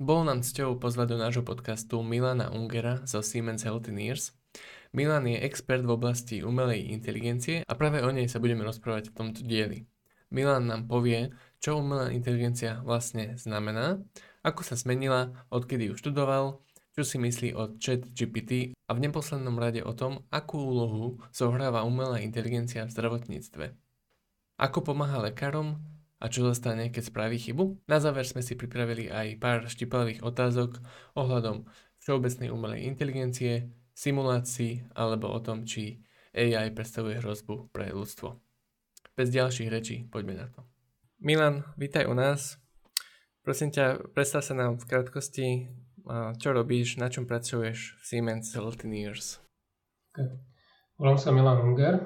Bol nám cťou pozvať do nášho podcastu Milana Ungera zo Siemens Healthineers. Milan je expert v oblasti umelej inteligencie a práve o nej sa budeme rozprávať v tomto dieli. Milan nám povie, čo umelá inteligencia vlastne znamená, ako sa zmenila, odkedy ju študoval, čo si myslí o chat GPT a v neposlednom rade o tom, akú úlohu zohráva umelá inteligencia v zdravotníctve. Ako pomáha lekárom a čo sa stane, keď spraví chybu? Na záver sme si pripravili aj pár štipavých otázok ohľadom všeobecnej umelej inteligencie, simulácií alebo o tom, či AI predstavuje hrozbu pre ľudstvo. Bez ďalších rečí, poďme na to. Milan, vítaj u nás. Prosím ťa, predstav sa nám v krátkosti, čo robíš, na čom pracuješ v Siemens Healthineers. Okay. Volám sa Milan Unger,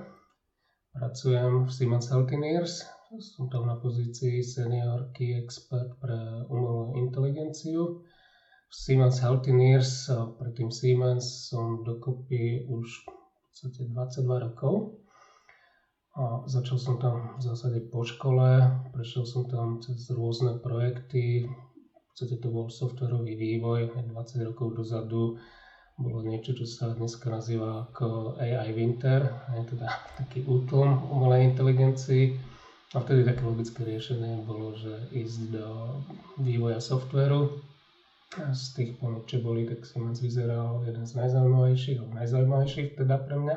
pracujem v Siemens Healthineers, som tam na pozícii seniorky expert pre umelú inteligenciu. V Siemens Healthineers, predtým Siemens, som dokopy už v podstate 22 rokov. A začal som tam v zásade po škole, prešiel som tam cez rôzne projekty, v podstate to bol softwarový vývoj 20 rokov dozadu, bolo niečo, čo sa dneska nazýva ako AI Winter, je teda taký útlom umelej inteligencii a vtedy také logické riešenie bolo, že ísť do vývoja softveru. A z tých ponúk, čo boli, tak Siemens vyzeral jeden z najzaujímavejších, alebo najzaujímavejších teda pre mňa.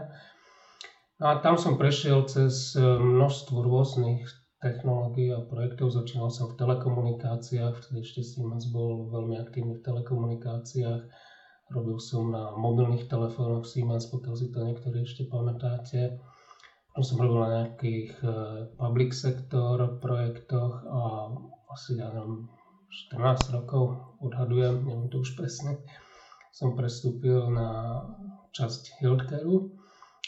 No a tam som prešiel cez e, množstvo rôznych technológií a projektov. Začínal som v telekomunikáciách, vtedy ešte Siemens bol veľmi aktívny v telekomunikáciách. Robil som na mobilných telefónoch Siemens, pokiaľ si to niektorí ešte pamätáte. Som robil na nejakých uh, public sector projektoch a asi ja neviem, 14 rokov odhadujem, neviem to už presne, som prestúpil na časť healthcareu,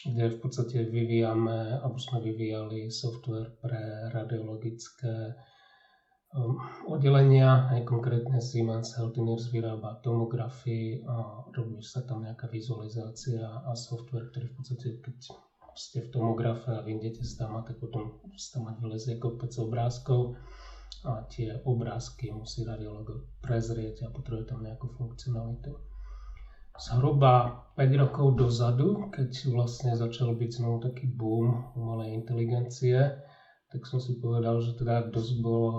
kde v podstate vyvíjame, alebo sme vyvíjali software pre radiologické um, oddelenia, aj konkrétne Siemens Healthineers vyrába tomografii a robí sa tam nejaká vizualizácia a software, ktorý v podstate, keď ste v tomografe a vyjdete z tam a tak potom tam vylezie kopec obrázkov a tie obrázky musí radiolog prezrieť a potrebuje tam nejakú funkcionalitu. Zhruba 5 rokov dozadu, keď vlastne začal byť znovu taký boom umelej inteligencie, tak som si povedal, že teda dosť bolo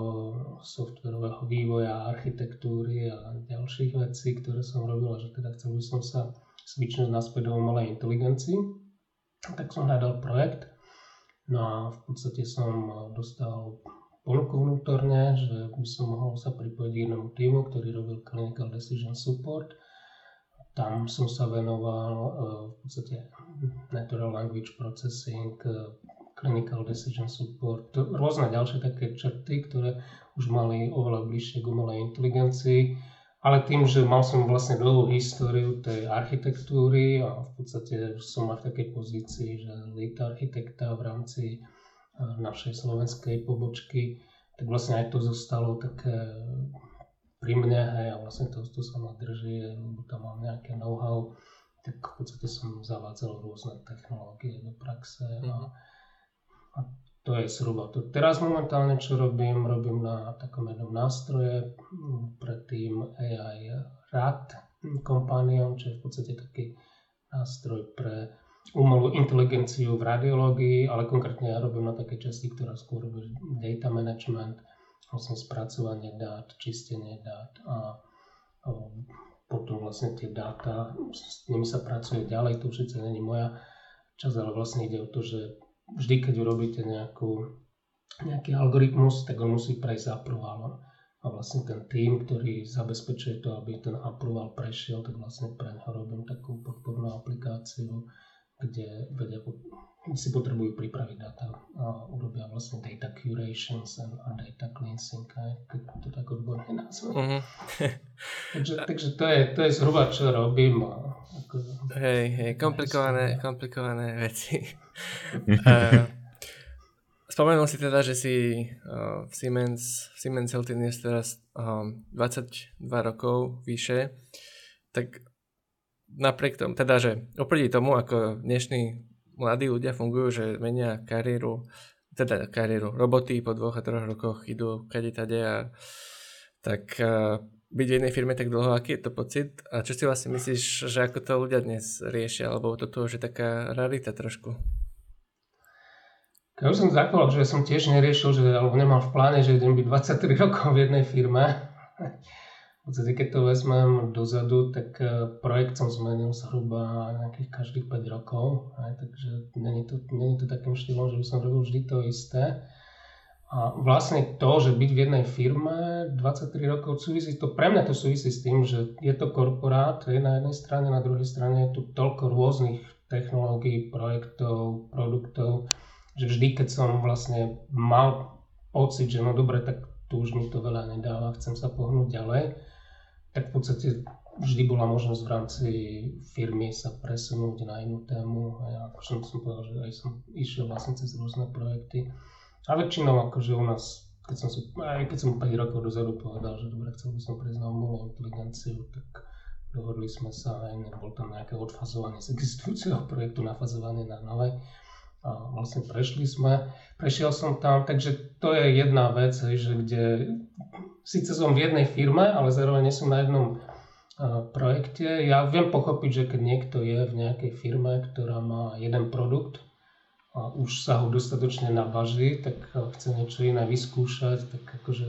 softwarového vývoja, architektúry a ďalších vecí, ktoré som robil a že teda chcel by som sa svičnúť naspäť do umelej inteligencii tak som hľadal projekt. No a v podstate som dostal ponuku vnútorne, že by som mohol sa pripojiť k jednému týmu, ktorý robil Clinical Decision Support. Tam som sa venoval e, v podstate Natural Language Processing, e, Clinical Decision Support, rôzne ďalšie také črty, ktoré už mali oveľa bližšie k umelej inteligencii ale tým, že mal som vlastne dlhú históriu tej architektúry a v podstate som v takej pozícii, že lead architekta v rámci e, našej slovenskej pobočky, tak vlastne aj to zostalo také pri mne, hej, a vlastne to, to sa ma drží, lebo tam mám nejaké know-how, tak v podstate som zavádzal rôzne technológie do praxe a, mhm. a to je zhruba to. Teraz momentálne, čo robím, robím na takom jednom nástroje, predtým AI RAD kompániom, čo je v podstate taký nástroj pre umelú inteligenciu v radiológii, ale konkrétne ja robím na takej časti, ktorá skôr robí data management, vlastne spracovanie dát, čistenie dát a potom vlastne tie dáta, s nimi sa pracuje ďalej, to už není moja časť, ale vlastne ide o to, že vždy, keď urobíte nejakú, nejaký algoritmus, tak on musí prejsť approvalom. A vlastne ten tým, ktorý zabezpečuje to, aby ten approval prešiel, tak vlastne pre neho robím takú podpornú aplikáciu, kde vedia, si potrebujú pripraviť data a urobia vlastne data curations a data cleansing, keď to tak odborne nazvem. Mm-hmm. takže, takže to, je, to je zhruba, čo robím. A ako, hej, hej, komplikované, komplikované veci. uh, spomenul si teda, že si uh, v Siemens, v Siemens Healthineers teraz um, 22 rokov vyše, tak napriek tomu, teda, že oproti tomu, ako dnešní mladí ľudia fungujú, že menia kariéru, teda kariéru, roboty po dvoch a troch rokoch idú kade tade a tak uh, byť v jednej firme tak dlho, aký je to pocit a čo si vlastne myslíš, že ako to ľudia dnes riešia, alebo toto už je taká rarita trošku? Ja už som zakladal, že som tiež neriešil, že, alebo nemal v pláne, že idem byť 23 rokov v jednej firme. Podstate, keď to vezmem dozadu, tak e, projekt som zmenil zhruba nejakých každých 5 rokov, aj, takže není to, není to takým štýlom, že by som robil vždy to isté. A vlastne to, že byť v jednej firme 23 rokov súvisí, to pre mňa to súvisí s tým, že je to korporát, je na jednej strane, na druhej strane je tu toľko rôznych technológií, projektov, produktov, že vždy, keď som vlastne mal pocit, že no dobre, tak tu už mi to veľa nedáva, chcem sa pohnúť ďalej, tak v podstate vždy bola možnosť v rámci firmy sa presunúť na inú tému. A ja, ako som, som povedal, že aj som išiel vlastne cez rôzne projekty a väčšinou akože u nás, keď som si, aj keď som 5 rokov dozadu povedal, že dobre, chcel by som prejsť na umelú inteligenciu, tak dohodli sme sa aj, nebol tam nejaké odfazovanie z existujúceho projektu, nafazovanie na nové. A vlastne prešli sme, prešiel som tam, takže to je jedna vec, že kde síce som v jednej firme, ale zároveň nie som na jednom a, projekte. Ja viem pochopiť, že keď niekto je v nejakej firme, ktorá má jeden produkt, a už sa ho dostatočne nabaží, tak chce niečo iné vyskúšať, tak akože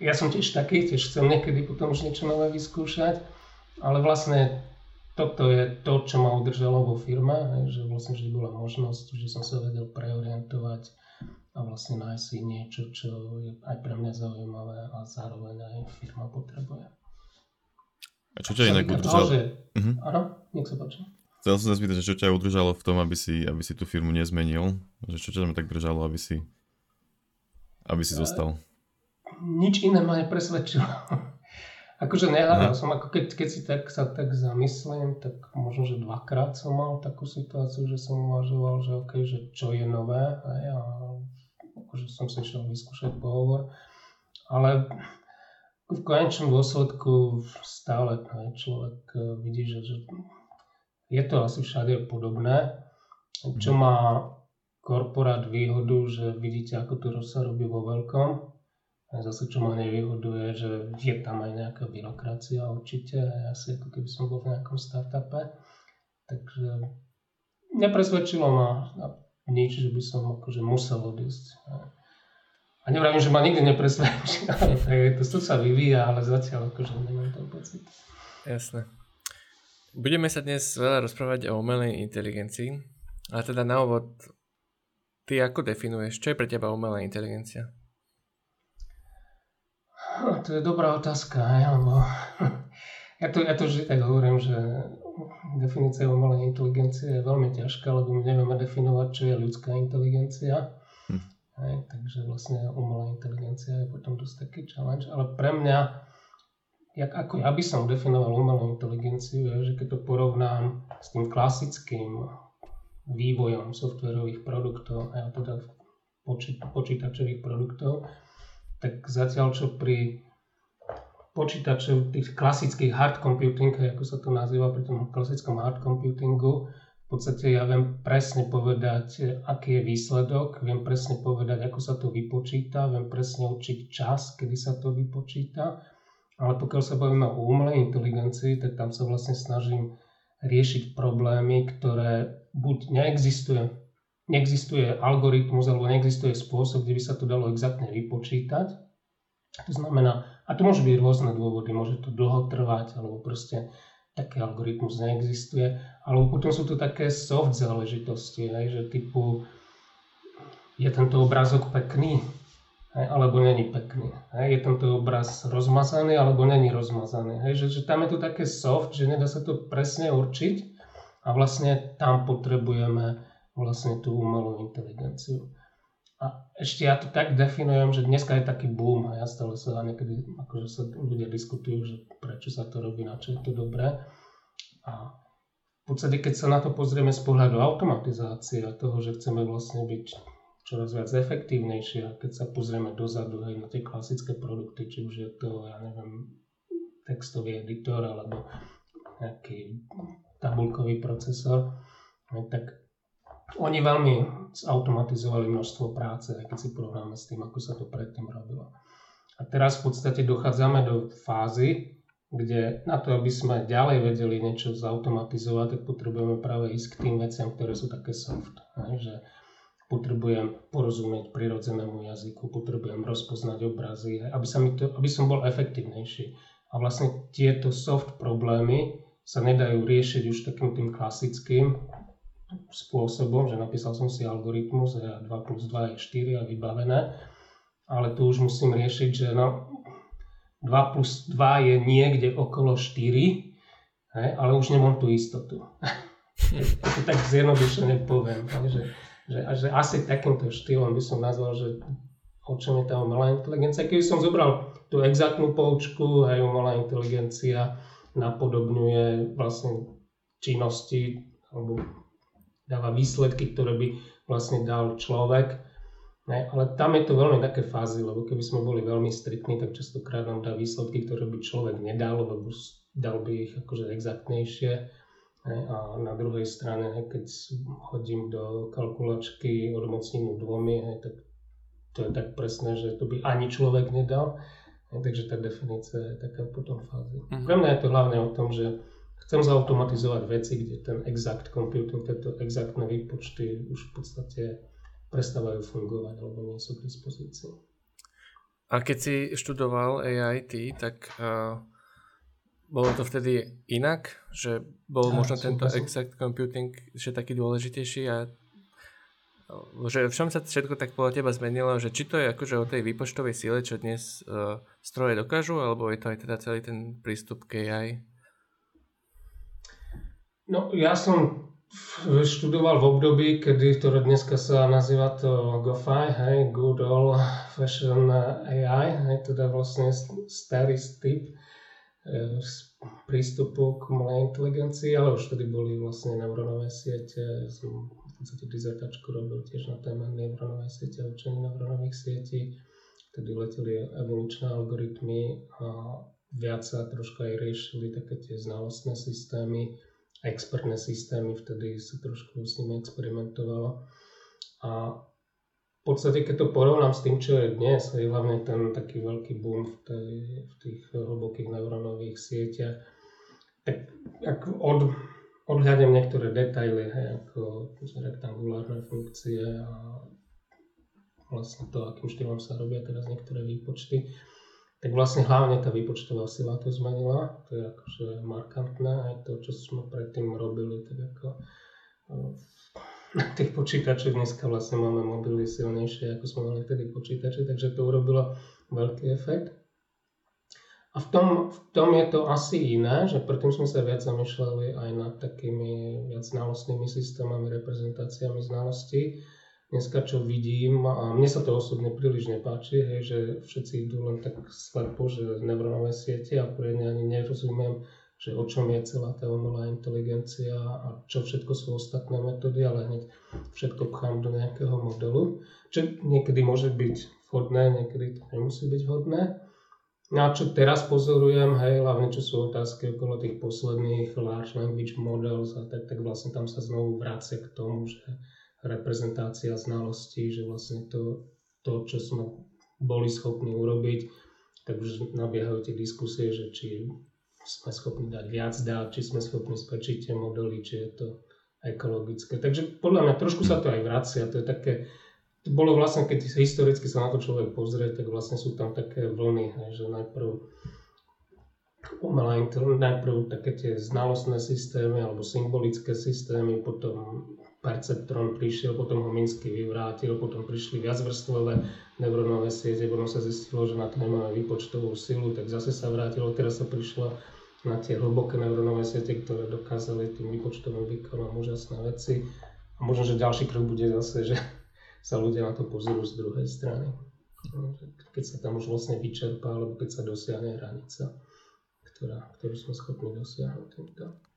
ja som tiež taký, tiež chcem niekedy potom už niečo nové vyskúšať, ale vlastne toto je to, čo ma udržalo vo firme, že vlastne vždy bola možnosť, že som sa vedel preorientovať a vlastne nájsť si niečo, čo je aj pre mňa zaujímavé a zároveň aj firma potrebuje. A čo ťa inak udržalo? Že... Uh-huh. Áno, nech sa páči. Chcel som sa spýtať, že čo ťa udržalo v tom, aby si, aby si tú firmu nezmenil? Že čo ťa tam tak držalo, aby si, aby si zostal? Nič iné ma nepresvedčilo. akože nehľadal som, ako keď, keď si tak, sa tak zamyslím, tak možno, že dvakrát som mal takú situáciu, že som uvažoval, že OK, že čo je nové, aj, a akože som si išiel vyskúšať pohovor, ale v konečnom dôsledku stále aj človek eh, vidí, že, že je to asi všade podobné. Čo mhm. má korporát výhodu, že vidíte, ako to sa robí vo veľkom. A zase, čo má nevýhodu, je, že je tam aj nejaká byrokracia určite, asi ako keby som bol v nejakom startupe. Takže nepresvedčilo ma nič, že by som akože musel odísť. A nevravím, že ma nikdy nepresvedčilo, to, to sa vyvíja, ale zatiaľ akože nemám ten pocit. Jasné. Budeme sa dnes veľa rozprávať o umelej inteligencii. A teda na úvod, ty ako definuješ, čo je pre teba umelá inteligencia? No, to je dobrá otázka, lebo ja to, ja to vždy tak hovorím, že definícia umelej inteligencie je veľmi ťažká, lebo my nevieme definovať, čo je ľudská inteligencia. Hm. Hej, takže vlastne umelá inteligencia je potom dosť taký challenge, ale pre mňa jak, ako ja by som definoval umelú inteligenciu, je, že keď to porovnám s tým klasickým vývojom softwarových produktov, a teda počítačových produktov, tak zatiaľ čo pri počítačov, tých klasických hard computing, ako sa to nazýva pri tom klasickom hard computingu, v podstate ja viem presne povedať, aký je výsledok, viem presne povedať, ako sa to vypočíta, viem presne určiť čas, kedy sa to vypočíta ale pokiaľ sa bavíme o umelej inteligencii, tak tam sa vlastne snažím riešiť problémy, ktoré buď neexistuje, neexistuje algoritmus alebo neexistuje spôsob, kde by sa to dalo exaktne vypočítať. To znamená, a to môže byť rôzne dôvody, môže to dlho trvať, alebo proste taký algoritmus neexistuje, alebo potom sú to také soft záležitosti, hej, že typu je tento obrázok pekný, alebo není pekný. Hej. Je tam to obraz rozmazaný, alebo není rozmazaný. Hej. Že, že tam je to také soft, že nedá sa to presne určiť a vlastne tam potrebujeme vlastne tú umelú inteligenciu. A ešte ja to tak definujem, že dneska je taký boom a ja stále sa niekedy, akože sa ľudia diskutujú, že prečo sa to robí, na čo je to dobré. A v podstate, keď sa na to pozrieme z pohľadu automatizácie a toho, že chceme vlastne byť čoraz viac efektívnejšie. A keď sa pozrieme dozadu aj na tie klasické produkty, či už je to, ja neviem, textový editor alebo nejaký tabulkový procesor, tak oni veľmi zautomatizovali množstvo práce, aj keď si porovnáme s tým, ako sa to predtým robilo. A teraz v podstate dochádzame do fázy, kde na to, aby sme ďalej vedeli niečo zautomatizovať, tak potrebujeme práve ísť k tým veciam, ktoré sú také soft. Hej, že potrebujem porozumieť prirodzenému jazyku, potrebujem rozpoznať obrazy, aby, sa mi to, aby som bol efektívnejší. A vlastne tieto soft problémy sa nedajú riešiť už takým tým klasickým spôsobom, že napísal som si algoritmus a 2 plus 2 je 4 a vybavené, ale tu už musím riešiť, že no, 2 plus 2 je niekde okolo 4, hej, ale už nemám tú istotu. to tak zjednodušene poviem. že, že, že asi takýmto štýlom by som nazval, že o čom je tá umelá inteligencia. Keby som zobral tú exaktnú poučku, hej, umelá inteligencia napodobňuje vlastne činnosti alebo dáva výsledky, ktoré by vlastne dal človek, Ne? Ale tam je to veľmi také fázy, lebo keby sme boli veľmi striktní, tak častokrát nám dá výsledky, ktoré by človek nedal, lebo dal by ich akože exaktnejšie. Ne? A na druhej strane, ne, keď hodím do kalkulačky odmocninu dvomi, tak to je tak presné, že to by ani človek nedal. Ne? Takže tá definícia je taká potom fázy. Mm-hmm. Pre mňa je to hlavne o tom, že chcem zautomatizovať veci, kde ten exact computing, tieto exaktné výpočty už v podstate prestávajú fungovať alebo nie sú k dispozícii. A keď si študoval AIT, tak uh, bolo to vtedy inak? Že bol možno tento exact computing že taký dôležitejší a že v čom sa všetko tak podľa teba zmenilo, že či to je akože o tej výpočtovej síle, čo dnes uh, stroje dokážu, alebo je to aj teda celý ten prístup k AI? No ja som študoval v období, kedy, ktoré dneska sa nazýva to GoFi, hej, Good Old Fashion AI, hej, teda vlastne starý typ e, prístupu k umelej inteligencii, ale už tedy boli vlastne neurónové siete, som v podstate dizertačku robil tiež na téme neurónové siete učenie neurónových sietí, tedy leteli evolučné algoritmy a viac sa troška aj riešili také tie znalostné systémy, expertné systémy, vtedy sa trošku s nimi experimentovalo. A v podstate, keď to porovnám s tým, čo je dnes, je hlavne ten taký veľký boom v, tej, v tých hlbokých neurónových sieťach, tak ak od, odhľadem niektoré detaily, hej, ako rektangulárne funkcie a vlastne to, akým štýlom sa robia teraz niektoré výpočty, tak vlastne hlavne tá výpočtová sila to zmenila, to je akože markantné, aj to, čo sme predtým robili, tak ako eh, na tých počítačoch dneska vlastne máme mobily silnejšie, ako sme mali vtedy počítače, takže to urobilo veľký efekt. A v tom, v tom je to asi iné, že predtým sme sa viac zamýšľali aj nad takými viac znalostnými systémami, reprezentáciami znalostí, dneska čo vidím, a mne sa to osobne príliš nepáči, hej, že všetci idú len tak slepo, že neurónové siete a poriadne ani nerozumiem, že o čom je celá tá umelá inteligencia a čo všetko sú ostatné metódy, ale hneď všetko pchám do nejakého modelu, čo niekedy môže byť vhodné, niekedy to nemusí byť vhodné. No a čo teraz pozorujem, hej, hlavne čo sú otázky okolo tých posledných large language models a tak, tak vlastne tam sa znovu vracia k tomu, že reprezentácia znalostí, že vlastne to, to, čo sme boli schopní urobiť, tak už nabiehajú tie diskusie, že či sme schopní dať viac dát, či sme schopní spečiť tie modely, či je to ekologické. Takže podľa mňa trošku sa to aj vracia, to je také, to bolo vlastne, keď historicky sa na to človek pozrie, tak vlastne sú tam také vlny, že najprv umelá najprv také tie znalostné systémy alebo symbolické systémy, potom perceptron prišiel, potom ho Minsky vyvrátil, potom prišli viacvrstvové neurónové siete, potom sa zistilo, že na to nemáme výpočtovú silu, tak zase sa vrátilo, teraz sa prišlo na tie hlboké neurónové siete, ktoré dokázali tým výpočtovým výkonom úžasné veci. A možno, že ďalší krok bude zase, že sa ľudia na to pozrú z druhej strany. Keď sa tam už vlastne vyčerpá, alebo keď sa dosiahne hranica, ktorá, ktorú sme schopní dosiahnuť týmto.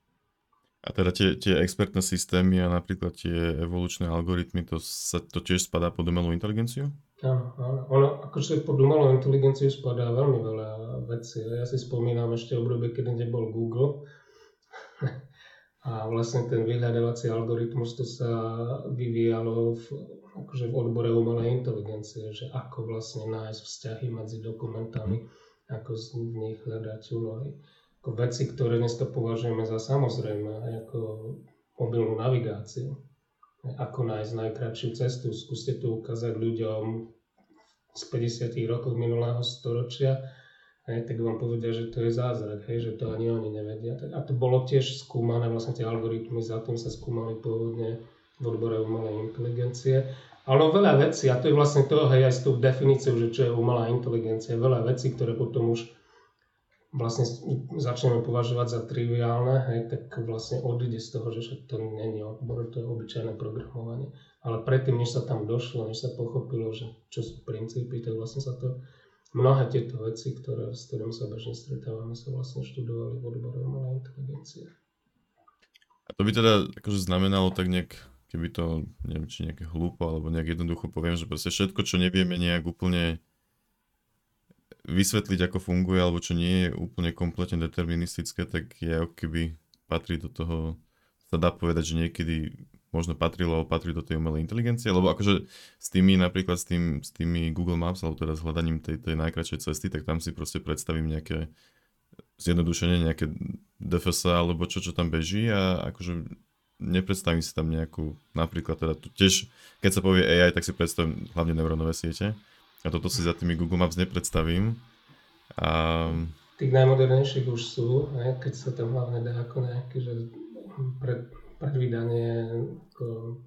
A teda tie, tie expertné systémy a napríklad tie evolučné algoritmy, to, sa, to tiež spadá pod umelú inteligenciu? Áno. Ono, akože pod umelú inteligenciu spadá veľmi veľa vecí. Ja si spomínam ešte obdobie, kedy nebol Google. A vlastne ten vyhľadávací algoritmus to sa vyvíjalo v, akože v odbore umelej inteligencie, že ako vlastne nájsť vzťahy medzi dokumentami, ako z nich hľadať úlohy. Ako veci, ktoré dneska považujeme za samozrejme, ako mobilnú navigáciu, ako nájsť najkračšiu cestu. Skúste to ukázať ľuďom z 50. rokov minulého storočia, hej, tak vám povedia, že to je zázrak, hej, že to ani oni nevedia. A to bolo tiež skúmané, vlastne tie algoritmy za tým sa skúmali pôvodne v odbore umelej inteligencie. Ale veľa vecí, a to je vlastne to, hej, aj s tou definíciou, že čo je umelá inteligencia, veľa vecí, ktoré potom už vlastne začneme považovať za triviálne, hej, tak vlastne odíde z toho, že to není odbor, to je obyčajné programovanie. Ale predtým, než sa tam došlo, než sa pochopilo, že čo sú princípy, tak vlastne sa to, mnohé tieto veci, ktoré, s ktorými sa bežne stretávame, sa vlastne študovali v odbore umelej inteligencie. A to by teda akože znamenalo tak nejak, keby to, neviem, či nejaké hlúpo, alebo nejak jednoducho poviem, že proste všetko, čo nevieme nejak úplne vysvetliť, ako funguje, alebo čo nie je úplne kompletne deterministické, tak je ako keby patrí do toho, sa dá povedať, že niekedy možno patrilo alebo patrí do tej umelej inteligencie, lebo akože s tými napríklad s, tým, s tými Google Maps alebo teda s hľadaním tej, tej najkračšej cesty, tak tam si proste predstavím nejaké zjednodušenie, nejaké DFS alebo čo, čo tam beží a akože nepredstavím si tam nejakú, napríklad teda tu tiež, keď sa povie AI, tak si predstavím hlavne neurónové siete a toto si za tými Google Maps nepredstavím. A... Tých najmodernejších už sú, ne? keď sa tam hlavne dá ako nejaké, že pred, predvídanie ako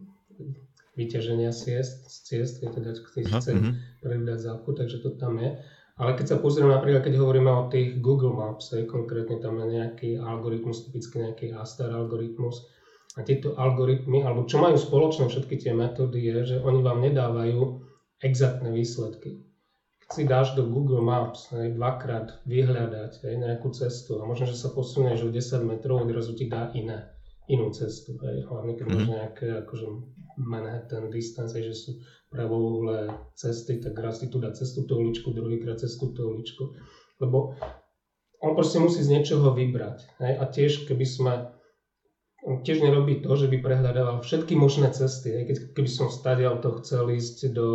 vyťaženia ciest, z ciest, keď teda chce uh-huh. predvídať zápchu, takže to tam je. Ale keď sa pozrieme napríklad, keď hovoríme o tých Google Maps, je, konkrétne tam je nejaký algoritmus, typicky nejaký Astar algoritmus. A tieto algoritmy, alebo čo majú spoločné všetky tie metódy, je, že oni vám nedávajú exaktné výsledky. Keď si dáš do Google Maps hej, dvakrát vyhľadať hej, nejakú cestu a možno, že sa posunieš o 10 metrov, odrazu ti dá iné inú cestu. Hej. Hlavne keď máš mhm. nejaké akože Manhattan distance, že sú pravouhlé cesty, tak raz ti tu dá cestu tú uličku, druhýkrát cestu tú uličku. Lebo on proste musí z niečoho vybrať. Hej. A tiež keby sme tiež nerobí to, že by prehľadával všetky možné cesty. Hej. Keď, keby som stadial to chcel ísť do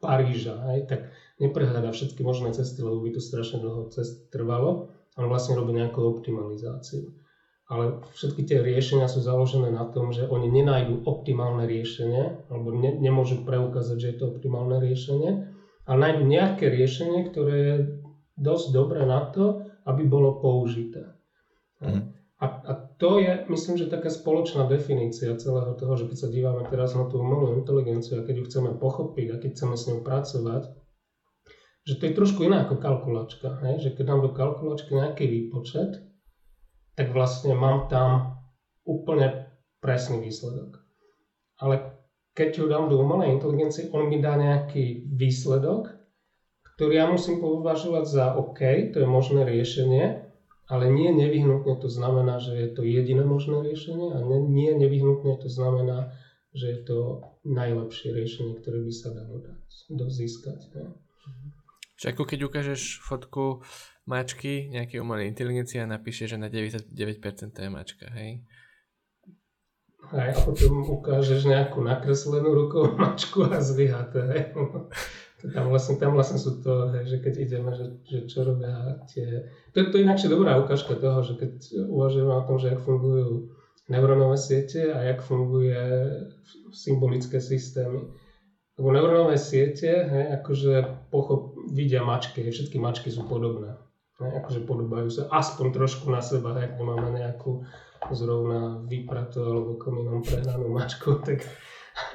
Paríža, hej, tak neprehľadá všetky možné cesty, lebo by to strašne dlho cest trvalo. On vlastne robí nejakú optimalizáciu ale všetky tie riešenia sú založené na tom, že oni nenajdú optimálne riešenie, alebo ne, nemôžu preukázať, že je to optimálne riešenie, ale nájdú nejaké riešenie, ktoré je dosť dobré na to, aby bolo použité. Mm. A, a to je, myslím, že taká spoločná definícia celého toho, že keď sa dívame teraz na tú umelú inteligenciu a keď ju chceme pochopiť a keď chceme s ňou pracovať, že to je trošku iná ako kalkulačka. Hej? Že keď nám do kalkulačky nejaký výpočet, tak vlastne mám tam úplne presný výsledok. Ale keď ho dám do umelej inteligencie, on mi dá nejaký výsledok, ktorý ja musím považovať za OK, to je možné riešenie, ale nie nevyhnutne to znamená, že je to jediné možné riešenie a nie nevyhnutne to znamená, že je to najlepšie riešenie, ktoré by sa dalo dať, získať. Ne? Čiže ako keď ukážeš fotku mačky, nejaké umelej inteligencie a napíše, že na 99% to je mačka, hej? Hej, a potom ukážeš nejakú nakreslenú rukou mačku a zvyhaté, hej. Tam vlastne, tam vlastne sú to, hej, že keď ideme, že, že čo robia tie... To, to je inakšie dobrá ukážka toho, že keď uvažujeme o tom, že jak fungujú neurónové siete a jak funguje symbolické systémy. Lebo neurónové siete, hej, akože pochop, vidia mačky, hej, všetky mačky sú podobné ne, akože podobajú sa aspoň trošku na seba, ak nemáme nejakú zrovna vypratú alebo komínom prehnanú mačku, tak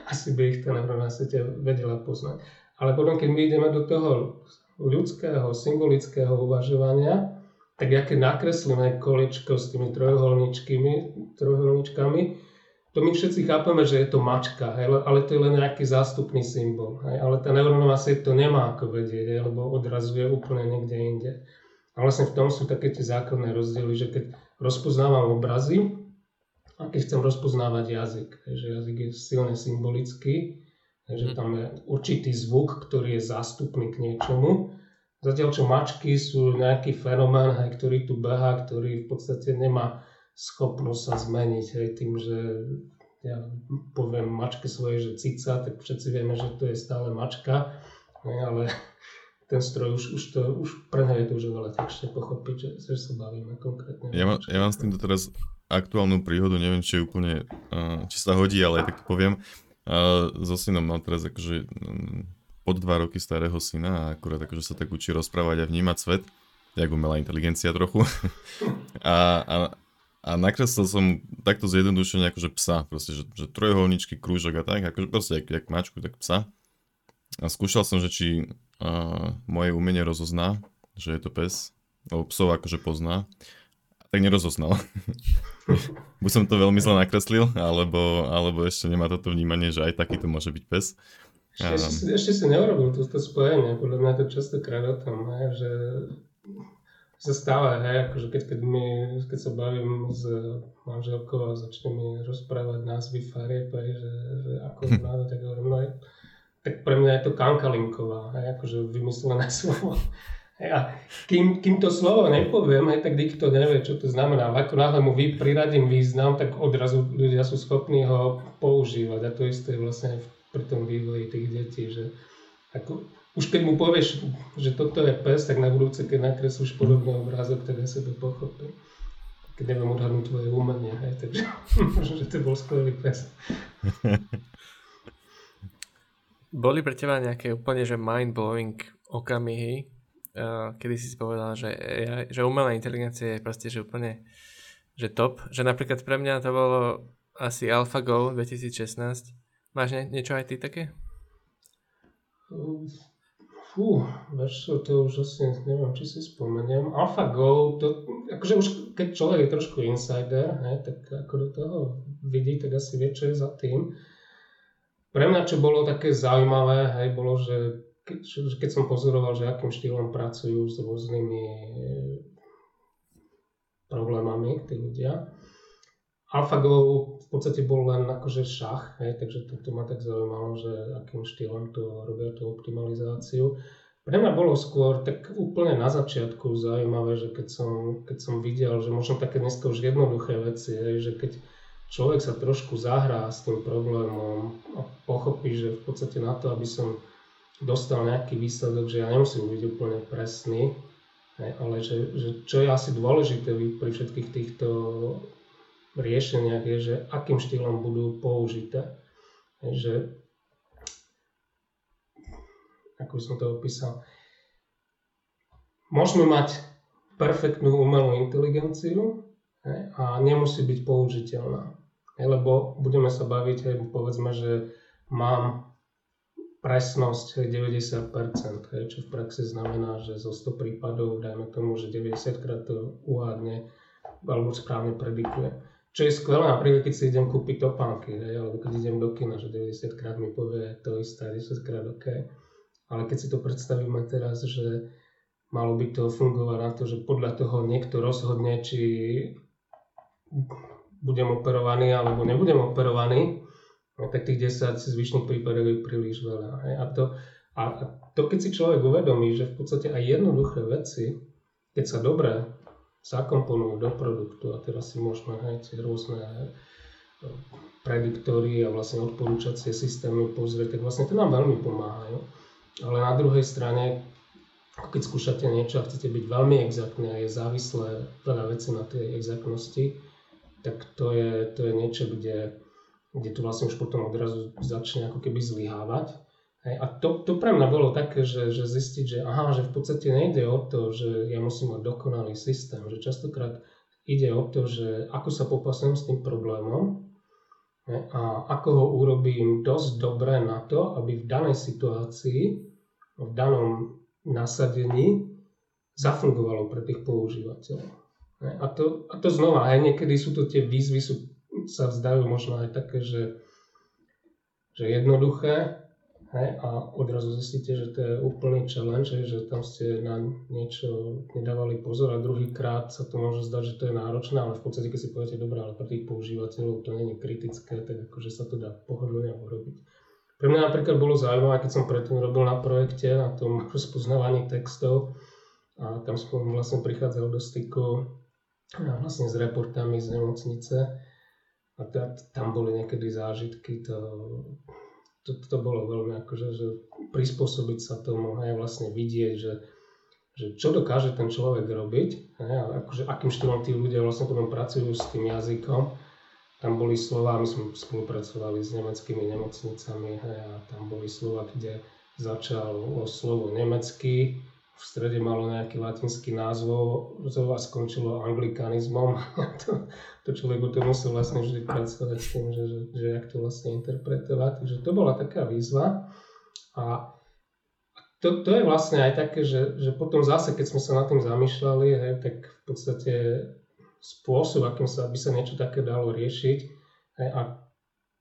asi by ich tá neurónna siete vedela poznať. Ale potom, keď my ideme do toho ľudského, symbolického uvažovania, tak ja keď nakreslíme količko s tými trojuholničkami, to my všetci chápeme, že je to mačka, hej, ale to je len nejaký zástupný symbol. Hej, ale tá neurónová sieť to nemá ako vedieť, hej, lebo odrazuje úplne niekde inde. A vlastne v tom sú také tie základné rozdiely, že keď rozpoznávam obrazy a keď chcem rozpoznávať jazyk, že jazyk je silne symbolický, že mhm. tam je určitý zvuk, ktorý je zástupný k niečomu. Zatiaľ čo mačky sú nejaký fenomén, ktorý tu behá, ktorý v podstate nemá schopnosť sa zmeniť hej, tým, že ja poviem mačke svoje, že cica, tak všetci vieme, že to je stále mačka, hej, ale ten stroj už, už, to, už pre je to už oveľa ťažšie pochopiť, že, že sa bavíme konkrétne. Ja, má, ja mám s týmto teraz aktuálnu príhodu, neviem, či úplne, či sa hodí, ale tak to poviem. So synom mal teraz akože pod dva roky starého syna a akurát akože sa tak učí rozprávať a vnímať svet, jak umelá inteligencia trochu. a, a, a nakreslil som takto zjednodušene akože psa, proste, že, že trojuholničky, krúžok a tak, akože proste jak, jak mačku, tak psa. A skúšal som, že či uh, moje umenie rozozná, že je to pes, lebo psov akože pozná, tak nerozoznal. Buď som to veľmi zle nakreslil, alebo, alebo ešte nemá toto vnímanie, že aj takýto môže byť pes. Ešte, si, ešte si neurobil toto spojenie, podľa mňa to častokrát o tom, hej, že sa stále, hej, akože keď, keď, mi, keď sa bavím s manželkou a začne mi rozprávať názvy farieb, hej, že, že ako vláda, tak hovorím, no tak pre mňa je to kankalinková, hej, akože vymyslené slovo. Hej, a kým, kým to slovo nepoviem, hej, tak nikto nevie, čo to znamená. Ako náhle mu vy, priradím význam, tak odrazu ľudia sú schopní ho používať. A to isté je vlastne pri tom vývoji tých detí, že ako, už keď mu povieš, že toto je pes, tak na budúce, keď nakreslíš podobný obrázok, tak asi to pochopí. Keď neviem odhadnúť tvoje umenie, hej, takže možno, že to bol skvelý pes. Boli pre teba nejaké úplne že mind-blowing okamihy, kedy si povedal, že, že umelá inteligencia je proste že úplne že top, že napríklad pre mňa to bolo asi AlphaGo 2016, Máš nie, niečo aj ty také? Fú, vieš to už asi neviem, či si spomeniem. AlphaGo, to, akože už keď človek je trošku insider, hej, tak ako do toho vidí, tak asi vie, čo je za tým. Pre mňa, čo bolo také zaujímavé, hej, bolo, že keď, som pozoroval, že akým štýlom pracujú s rôznymi problémami tí ľudia, AlphaGo v podstate bol len akože šach, hej, takže to, to ma tak zaujímalo, že akým štýlom to robia tú optimalizáciu. Pre mňa bolo skôr tak úplne na začiatku zaujímavé, že keď som, keď som videl, že možno také dneska už jednoduché veci, hej, že keď človek sa trošku zahrá s tým problémom a pochopí, že v podstate na to, aby som dostal nejaký výsledok, že ja nemusím byť úplne presný, ale že, že čo je asi dôležité pri všetkých týchto riešeniach je, že akým štýlom budú použité. Že, ako som to opísal, môžeme mať perfektnú umelú inteligenciu a nemusí byť použiteľná. Lebo budeme sa baviť, povedzme, že mám presnosť 90%, čo v praxi znamená, že zo 100 prípadov, dajme tomu, že 90 krát to uhádne alebo správne predikuje. Čo je skvelé, napríklad keď si idem kúpiť topánky, hej, alebo keď idem do kina, že 90 krát mi povie to isté, 10 krát OK. Ale keď si to predstavíme teraz, že malo by to fungovať na to, že podľa toho niekto rozhodne, či budem operovaný alebo nebudem operovaný, no, tak tých 10 zvyšných prípadov je príliš veľa. Hej. A, to, a to, keď si človek uvedomí, že v podstate aj jednoduché veci, keď sa dobre zakomponujú do produktu a teraz si môžeme aj tie rôzne e, prediktory a vlastne odporúčacie systémy pozrieť, tak vlastne to nám veľmi pomáhajú. Ale na druhej strane, keď skúšate niečo a chcete byť veľmi exaktné a je závislé veľa vecí na tej exaktnosti, tak to je, to je niečo, kde, kde to vlastne už potom odrazu začne ako keby zlyhávať Hej, a to, to pre mňa bolo také, že, že zistiť, že aha, že v podstate nejde o to, že ja musím mať dokonalý systém, že častokrát ide o to, že ako sa popasujem s tým problémom hej, a ako ho urobím dosť dobre na to, aby v danej situácii, v danom nasadení zafungovalo pre tých používateľov. Hej, a, to, a to znova, aj niekedy sú to tie výzvy, sú, sa vzdajú možno aj také, že, že jednoduché, Hej, a odrazu zistíte, že to je úplný challenge, že tam ste na niečo nedávali pozor a druhýkrát sa to môže zdať, že to je náročné, ale v podstate keď si poviete, dobré, ale pre tých používateľov to je kritické, tak akože sa to dá pohodlne urobiť. Pre mňa napríklad bolo zaujímavé, keď som predtým robil na projekte, na tom rozpoznávaní textov a tam som vlastne prichádzal do styku vlastne s reportami z nemocnice. A tam boli niekedy zážitky, to, to, to bolo veľmi akože, že prispôsobiť sa tomu, aj vlastne vidieť, že, že čo dokáže ten človek robiť, hej, akože akým štýlom tí ľudia vlastne potom pracujú s tým jazykom. Tam boli slova, my sme spolupracovali s nemeckými nemocnicami hej, a tam boli slova, kde začalo slovo nemecký, v strede malo nejaký latinský názov a skončilo anglikanizmom. to, to človek to musel vlastne vždy pracovať s tým, že, že, že jak to vlastne interpretovať. Takže to bola taká výzva. A to, to je vlastne aj také, že, že potom zase, keď sme sa nad tým zamýšľali, hej, tak v podstate spôsob, akým sa by sa niečo také dalo riešiť. Hej, a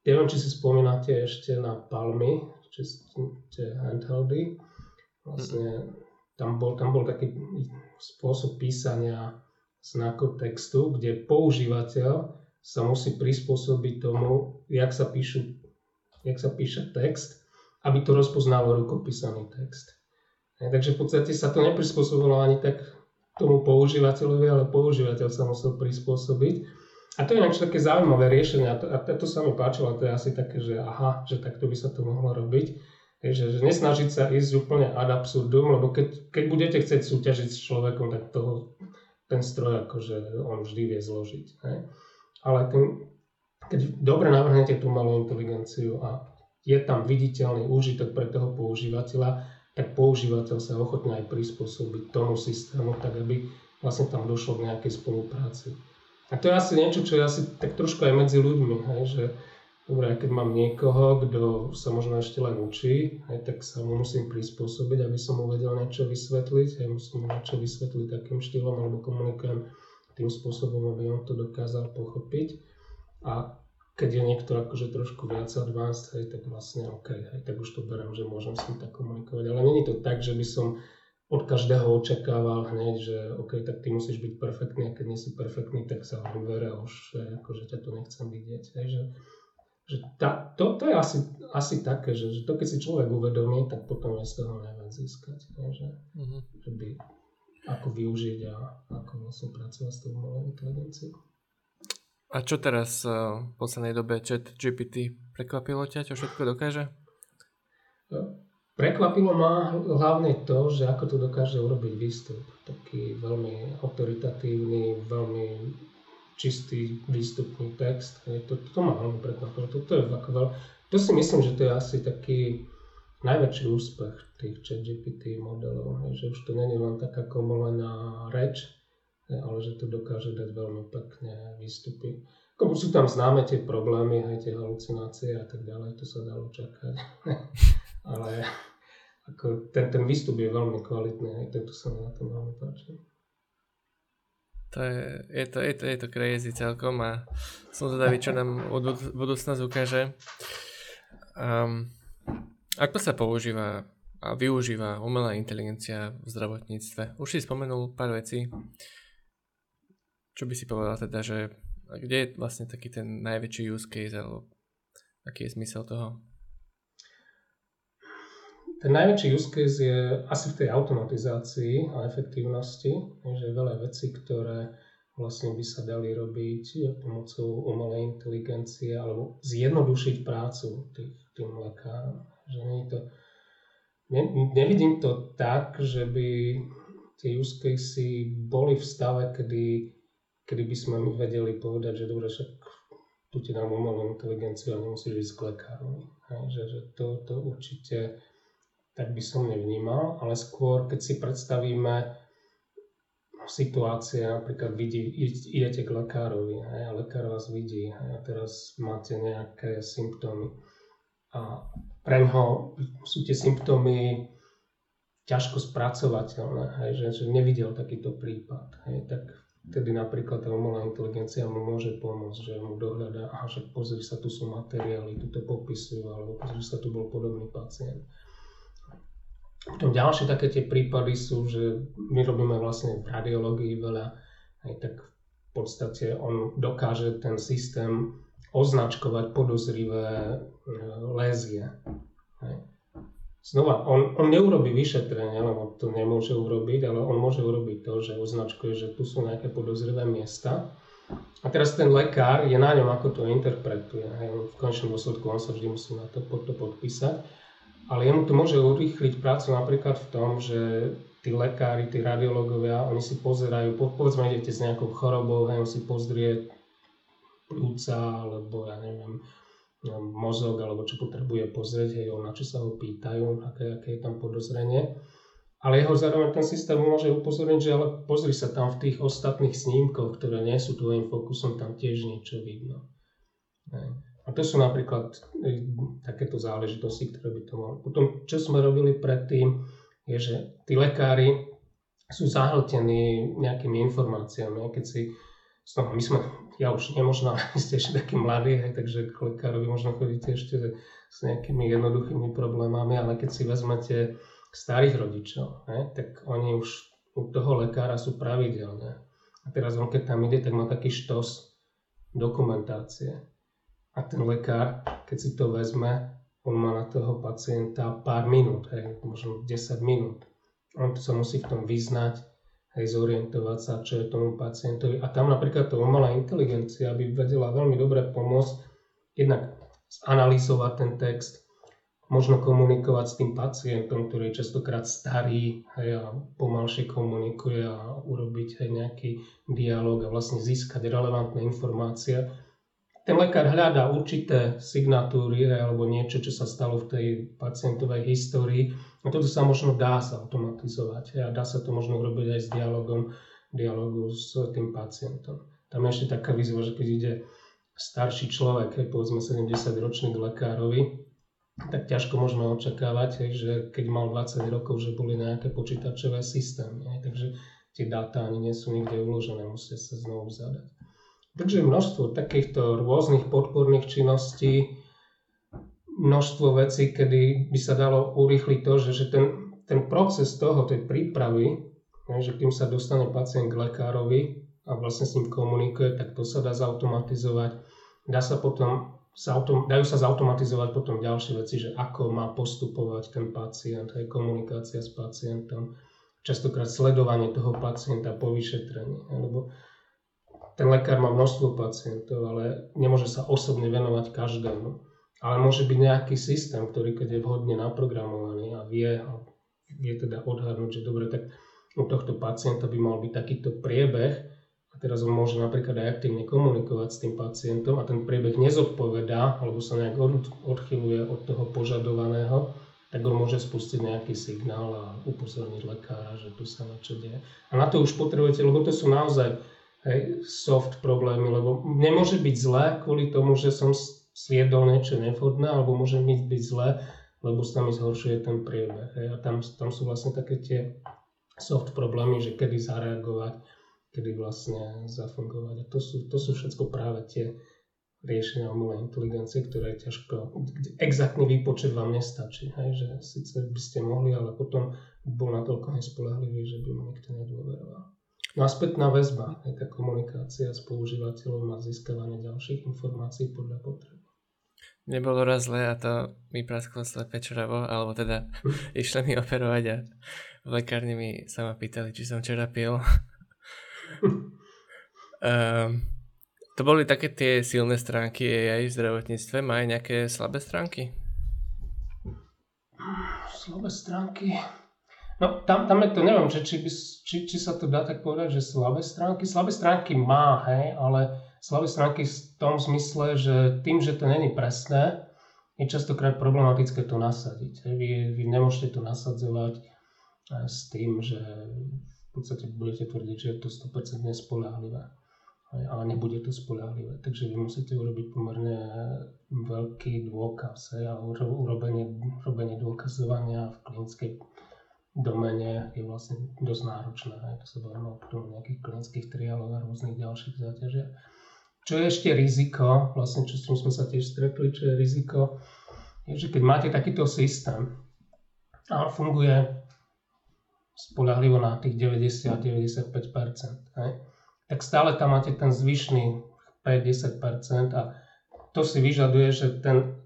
neviem, či si spomínate ešte na Palmy, či tie handheldy. Vlastne tam bol, tam bol taký spôsob písania znakov textu, kde používateľ sa musí prispôsobiť tomu, jak sa, píšu, jak sa píše text, aby to rozpoznalo rukopísaný text. E, takže v podstate sa to neprispôsobilo ani tak tomu používateľovi, ale používateľ sa musel prispôsobiť. A to je ináč také zaujímavé riešenie a to, a to sa mi páčilo, to je asi také, že aha, že takto by sa to mohlo robiť že, že nesnažiť sa ísť úplne ad absurdum, lebo keď, keď budete chcieť súťažiť s človekom, tak toho, ten stroj akože on vždy vie zložiť. Hej. Ale ten, keď dobre navrhnete tú malú inteligenciu a je tam viditeľný úžitok pre toho používateľa, tak používateľ sa ochotne aj prispôsobiť tomu systému, tak aby vlastne tam došlo k nejakej spolupráci. A to je asi niečo, čo je asi tak trošku aj medzi ľuďmi, hej, že Dobre, keď mám niekoho, kto sa možno ešte len učí, aj tak sa mu musím prispôsobiť, aby som mu vedel niečo vysvetliť, aj musím mu niečo vysvetliť takým štýlom, alebo komunikujem tým spôsobom, aby on to dokázal pochopiť. A keď je niekto akože trošku viac advanced, hej, tak vlastne OK, hej, tak už to berem, že môžem s ním tak komunikovať. Ale není to tak, že by som od každého očakával hneď, že OK, tak ty musíš byť perfektný a keď nie si perfektný, tak sa vám vere už akože ťa to nechcem vidieť. Hej, že že tá, to, to je asi, asi také, že, že to keď si človek uvedomí, tak potom je z toho najviac získať. Ne? Že, mm-hmm. že by, ako využiť a ako vlastne pracovať s tou umelou inteligenciou. A čo teraz uh, v poslednej dobe chat GPT prekvapilo ťa, čo všetko dokáže? No, prekvapilo ma hlavne to, že ako to dokáže urobiť výstup. Taký veľmi autoritatívny, veľmi čistý výstupný text. Hej, to, to ma veľmi prekvapilo. To, to, je veľ... to si myslím, že to je asi taký najväčší úspech tých chat GPT modelov, hej, že už to není len taká komolená reč, hej, ale že to dokáže dať veľmi pekne výstupy. Ako sú tam známe tie problémy, hej, tie halucinácie a tak ďalej, to sa dalo čakať. ale ako ten, ten výstup je veľmi kvalitný, hej, to sa mi na tom veľmi páči. To je, je, to, je, to, je to crazy celkom a som zvedavý, čo nám budúcnosť ukáže. Um, ako sa používa a využíva umelá inteligencia v zdravotníctve? Už si spomenul pár vecí. Čo by si povedal teda, že kde je vlastne taký ten najväčší use case alebo aký je zmysel toho? Ten najväčší use case je asi v tej automatizácii a efektívnosti, že veľa vecí, ktoré vlastne by sa dali robiť pomocou umelej inteligencie alebo zjednodušiť prácu tých, tým lekárom. Že nie to, ne, nevidím to tak, že by tie use casey boli v stave, kedy, kedy by sme my vedeli povedať, že dobre, však tu ti dám umelú inteligenciu a nemusíš ísť k lekárovi. Že, že to, to určite tak by som nevnímal, ale skôr, keď si predstavíme situácie, napríklad vidí, idete k lekárovi hej, a lekár vás vidí hej, a teraz máte nejaké symptómy a pre ňoho sú tie symptómy ťažko spracovateľné, hej, že, že nevidel takýto prípad, hej, tak vtedy napríklad tá umelá inteligencia mu môže pomôcť, že mu dohľadá, aha, že pozri sa, tu sú materiály, tu to popisujú, alebo pozri sa, tu bol podobný pacient. Potom ďalšie také tie prípady sú, že my robíme vlastne v radiológii veľa, aj tak v podstate on dokáže ten systém označkovať podozrivé e, lézie. Znova, on, on neurobi vyšetrenie, lebo to nemôže urobiť, ale on môže urobiť to, že označkuje, že tu sú nejaké podozrivé miesta. A teraz ten lekár je na ňom, ako to interpretuje. V končnom dôsledku on sa vždy musí na to, pod to podpísať. Ale jemu to môže urýchliť prácu napríklad v tom, že tí lekári, tí radiológovia, oni si pozerajú, po, povedzme idete s nejakou chorobou, hej, on si pozrie plúca, alebo ja neviem, mozog, alebo čo potrebuje pozrieť, hej, na čo sa ho pýtajú, aké, aké je tam podozrenie. Ale jeho zároveň ten systém môže upozorniť, že ale pozri sa tam v tých ostatných snímkoch, ktoré nie sú tvojim fokusom, tam tiež niečo vidno. Hej. A to sú napríklad e, takéto záležitosti, ktoré by to mohli. Potom, čo sme robili predtým, je, že tí lekári sú zahltení nejakými informáciami. Keď si, no, my sme, ja už nemožno, vy ste ešte takí mladí, hej, takže k lekárovi možno chodíte ešte s nejakými jednoduchými problémami, ale keď si vezmete starých rodičov, hej, tak oni už u toho lekára sú pravidelne. A teraz on keď tam ide, tak má taký štos dokumentácie a ten lekár, keď si to vezme, on má na toho pacienta pár minút, hej, možno 10 minút. On sa musí v tom vyznať, hej, zorientovať sa, čo je tomu pacientovi. A tam napríklad to umelá inteligencia by vedela veľmi dobre pomôcť jednak zanalýzovať ten text, možno komunikovať s tým pacientom, ktorý je častokrát starý hej, a pomalšie komunikuje a urobiť hej, nejaký dialog a vlastne získať relevantné informácie ten lekár hľadá určité signatúry alebo niečo, čo sa stalo v tej pacientovej histórii. A toto sa možno dá sa automatizovať a dá sa to možno urobiť aj s dialogom, dialogu s tým pacientom. Tam je ešte taká výzva, že keď ide starší človek, hej, povedzme 70-ročný k lekárovi, tak ťažko môžeme očakávať, že keď mal 20 rokov, že boli nejaké počítačové systémy. Takže tie dáta ani nie sú nikde uložené, musia sa znovu zadať. Takže množstvo takýchto rôznych podporných činností, množstvo vecí, kedy by sa dalo urýchliť to, že, že ten, ten proces toho, tej prípravy, že kým sa dostane pacient k lekárovi a vlastne s ním komunikuje, tak to sa dá zautomatizovať. Dá sa potom, sa autom, dajú sa zautomatizovať potom ďalšie veci, že ako má postupovať ten pacient, aj komunikácia s pacientom, častokrát sledovanie toho pacienta po vyšetrení. Lebo ten lekár má množstvo pacientov, ale nemôže sa osobne venovať každému. Ale môže byť nejaký systém, ktorý keď je vhodne naprogramovaný a vie, a vie teda odhadnúť, že dobre, tak u tohto pacienta by mal byť takýto priebeh a teraz on môže napríklad aj aktívne komunikovať s tým pacientom a ten priebeh nezodpovedá alebo sa nejak odchyluje od toho požadovaného, tak on môže spustiť nejaký signál a upozorniť lekára, že tu sa niečo deje. A na to už potrebujete, lebo to sú naozaj hej, soft problémy, lebo nemôže byť zlé kvôli tomu, že som sviedol niečo nevhodné, alebo môže mi byť zlé, lebo sa mi zhoršuje ten priebeh. Hej. A tam, tam sú vlastne také tie soft problémy, že kedy zareagovať, kedy vlastne zafungovať. A to sú, to sú všetko práve tie riešenia umelej inteligencie, ktoré je ťažko, exaktný výpočet vám nestačí, hej, že síce by ste mohli, ale potom bol natoľko nespolahlivý, že by mu nikto nedôveroval. No a spätná väzba, je tá komunikácia s používateľom a získavanie ďalších informácií podľa potreby. Nebolo raz zle a to mi prasklo slepé čravo, alebo teda išli mi operovať a v lekárni mi sa ma pýtali, či som včera pil. um, to boli také tie silné stránky aj v zdravotníctve. Má aj nejaké slabé stránky? Slabé stránky? No tam, tam je to, neviem, že či, by, či, či sa to dá tak povedať, že slabé stránky. Slabé stránky má, hej, ale slabé stránky v tom zmysle, že tým, že to není presné, je častokrát problematické to nasadiť. Hej. Vy, vy nemôžete to nasadzovať eh, s tým, že v podstate budete tvrdiť, že je to 100% spolahlivé. Ale nebude to spolahlivé. Takže vy musíte urobiť pomerne veľký dôkaz a urobenie, urobenie dôkazovania v klinickej domene je vlastne dosť náročné. Aj to sa bavíme o nejakých klinických triáloch a rôznych ďalších záťažiach. Čo je ešte riziko, vlastne čo s tým sme sa tiež stretli, čo je riziko, je, že keď máte takýto systém a funguje spolahlivo na tých 90-95%, tak stále tam máte ten zvyšný 5-10% a to si vyžaduje, že ten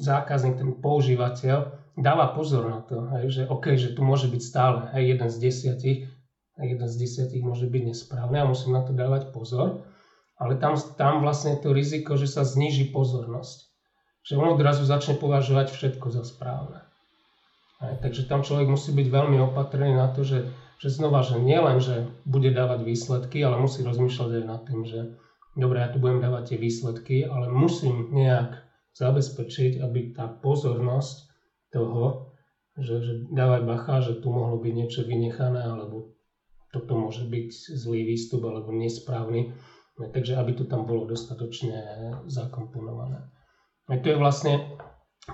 zákazník, ten používateľ dáva pozor na to, hej, že OK, že tu môže byť stále hej, jeden z desiatich, jeden z desiatich môže byť nesprávny a musím na to dávať pozor. Ale tam, tam vlastne to riziko, že sa zníži pozornosť. Že on odrazu začne považovať všetko za správne. Hej, takže tam človek musí byť veľmi opatrný na to, že, že znova, že nielen, že bude dávať výsledky, ale musí rozmýšľať aj nad tým, že dobre, ja tu budem dávať tie výsledky, ale musím nejak zabezpečiť, aby tá pozornosť toho, že, že dávaj bacha, že tu mohlo byť niečo vynechané, alebo toto môže byť zlý výstup alebo nesprávny. Takže aby to tam bolo dostatočne zakomponované. A to je vlastne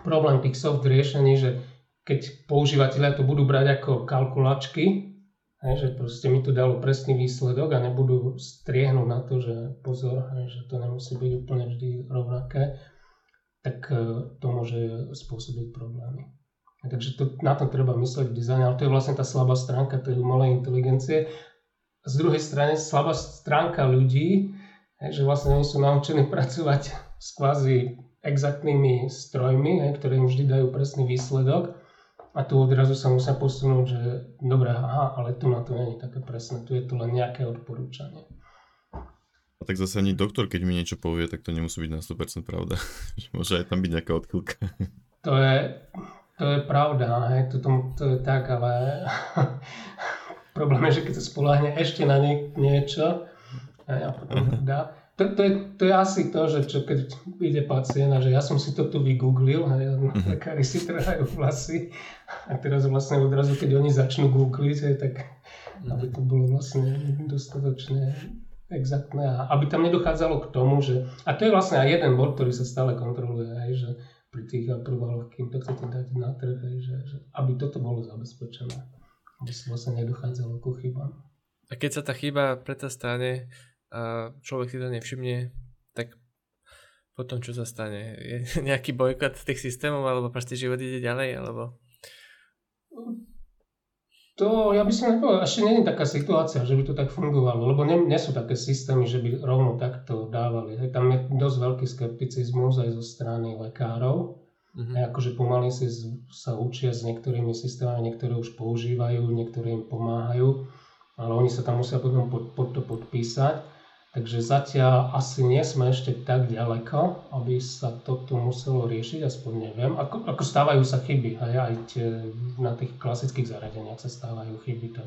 problém tých soft riešení, že keď používateľia to budú brať ako kalkulačky, že proste mi to dalo presný výsledok a nebudú striehnúť na to, že pozor, že to nemusí byť úplne vždy rovnaké, tak e, to môže spôsobiť problémy. A takže to, na to treba mysleť v dizajne, ale to je vlastne tá slabá stránka tej umelej inteligencie. A z druhej strany slabá stránka ľudí, že vlastne oni sú naučení pracovať s kvázi exaktnými strojmi, ktoré im vždy dajú presný výsledok a tu odrazu sa musia posunúť, že dobré, aha, ale tu na to není také presné, tu je to len nejaké odporúčanie. A tak zase ani doktor, keď mi niečo povie, tak to nemusí byť na 100% pravda. Môže aj tam byť nejaká odchylka. To je, to je pravda, hej, to, to, to je tak, ale problém je, že keď sa spoláhne ešte na nie, niečo hej, a potom to dá, to, to, je, to je asi to, že čo keď ide pacient a že ja som si to tu vygooglil, ja, mhm. lekári si trhajú vlasy a teraz vlastne odrazu, keď oni začnú googliť, aj, tak aby to bolo vlastne dostatočne exaktné a aby tam nedochádzalo k tomu, že... A to je vlastne aj jeden bod, ktorý sa stále kontroluje, aj, že pri tých aprovaloch, kým to chcete dať na trh, aj, že, že aby toto bolo zabezpečené, aby sa vlastne nedochádzalo ku chybám. A keď sa tá chyba preto stane, a človek si to nevšimne, tak potom čo sa stane? Je nejaký bojkot tých systémov, alebo proste život ide ďalej, alebo... To, ja by som nepovedal, ešte nie je taká situácia, že by to tak fungovalo, lebo nie, nie sú také systémy, že by rovno takto dávali. Hej, tam je dosť veľký skepticizmus aj zo strany lekárov. Mm-hmm. akože pomaly si sa učia s niektorými systémami, niektoré už používajú, niektoré im pomáhajú, ale oni sa tam musia potom pod, pod to podpísať. Takže zatiaľ asi nie sme ešte tak ďaleko, aby sa toto muselo riešiť, aspoň neviem. Ako, ako stávajú sa chyby, aj, aj tie, na tých klasických zariadeniach sa stávajú chyby, to,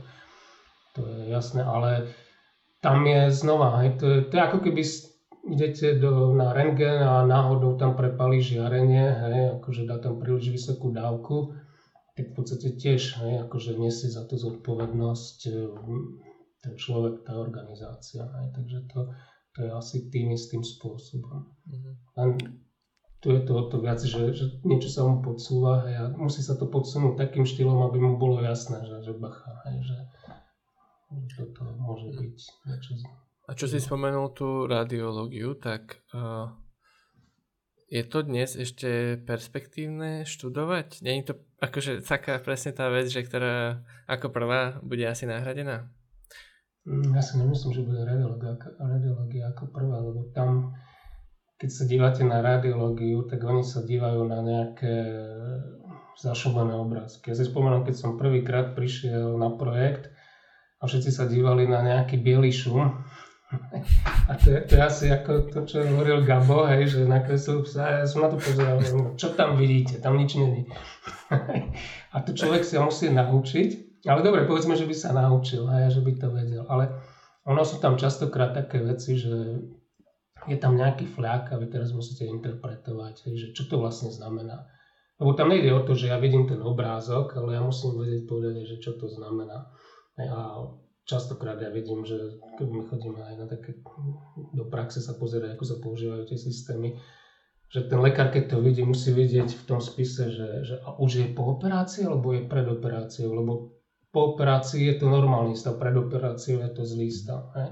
to je jasné, ale tam je znova, hej, to, to je ako keby idete do, na rengen a náhodou tam prepali žiarenie, hej, akože dá tam príliš vysokú dávku, tak v podstate tiež, hej, akože nesie za to zodpovednosť ten človek, tá organizácia. Aj, takže to, to je asi tým istým spôsobom. Mm-hmm. Len tu je to o to viac, že, že niečo sa mu podsúva hej, a musí sa to podsunúť takým štýlom, aby mu bolo jasné, že, že bacha, hej, že, toto môže byť niečo. A čo si spomenul tú radiológiu, tak uh, je to dnes ešte perspektívne študovať? Je to akože taká presne tá vec, že ktorá ako prvá bude asi nahradená? Mm, ja si nemyslím, že bude radiológia, radiológia ako prvá, lebo tam, keď sa dívate na radiológiu, tak oni sa dívajú na nejaké zašumené obrázky. Ja si spomenám, keď som prvýkrát prišiel na projekt a všetci sa dívali na nejaký biely šum. A to je, to je asi ako to, čo hovoril Gabo, hej, že nakreslil psa, ja som na to pozeral, čo tam vidíte, tam nič není. A to človek si musí naučiť ale dobre, povedzme, že by sa naučil, a že by to vedel. Ale ono sú tam častokrát také veci, že je tam nejaký fľak a vy teraz musíte interpretovať, že čo to vlastne znamená. Lebo tam nejde o to, že ja vidím ten obrázok, ale ja musím vedieť povedať, že čo to znamená. A častokrát ja vidím, že keď my chodíme aj na také, do praxe sa pozerať, ako sa používajú tie systémy, že ten lekár, keď to vidí, musí vidieť v tom spise, že, že už je po operácii, alebo je pred operáciou, lebo po operácii je to normálny stav, pred operáciou je to zlý stav. Hej.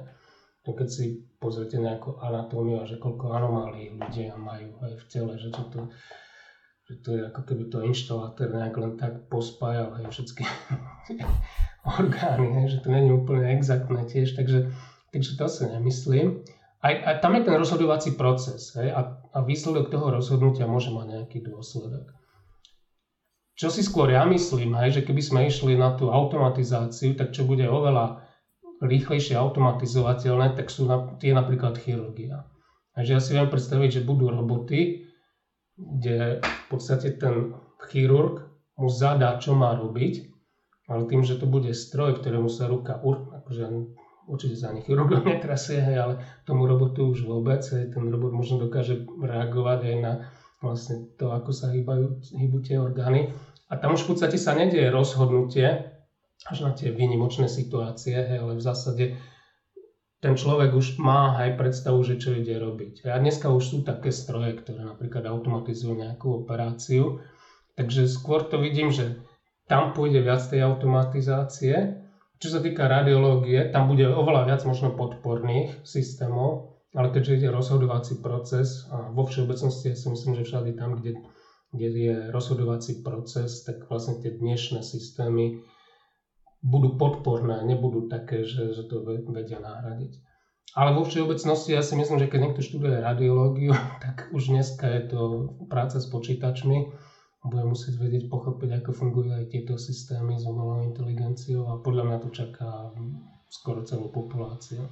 To keď si pozrite nejakú anatómiu a že koľko anomálií ľudia majú aj v tele, že, to, že to je ako keby to inštalátor nejak len tak pospájal aj všetky orgány, hej, že to není úplne exaktné tiež, takže, takže to si nemyslím. Aj, aj tam je ten rozhodovací proces hej, a, a výsledok toho rozhodnutia môže mať nejaký dôsledok. Čo si skôr ja myslím, hej, že keby sme išli na tú automatizáciu, tak čo bude oveľa rýchlejšie automatizovateľné, tak sú na, tie napríklad chirurgia. Takže ja si viem predstaviť, že budú roboty, kde v podstate ten chirurg mu zadá, čo má robiť, ale tým, že to bude stroj, ktorému sa ruka, akože určite sa ani chirurgom netrasie, hej, ale tomu robotu už vôbec, hej, ten robot možno dokáže reagovať aj na vlastne to, ako sa hýbajú, hýbu tie orgány. A tam už v podstate sa nedieje rozhodnutie až na tie výnimočné situácie, hej, ale v zásade ten človek už má aj predstavu, že čo ide robiť. A dneska už sú také stroje, ktoré napríklad automatizujú nejakú operáciu. Takže skôr to vidím, že tam pôjde viac tej automatizácie. Čo sa týka radiológie, tam bude oveľa viac možno podporných systémov, ale keďže ide rozhodovací proces a vo všeobecnosti ja si myslím, že všade tam, kde, kde je rozhodovací proces, tak vlastne tie dnešné systémy budú podporné, nebudú také, že, že to vedia nahradiť. Ale vo všeobecnosti ja si myslím, že keď niekto študuje radiológiu, tak už dneska je to práca s počítačmi. Bude musieť vedieť, pochopiť, ako fungujú aj tieto systémy s umelou inteligenciou a podľa mňa to čaká skoro celú populáciu.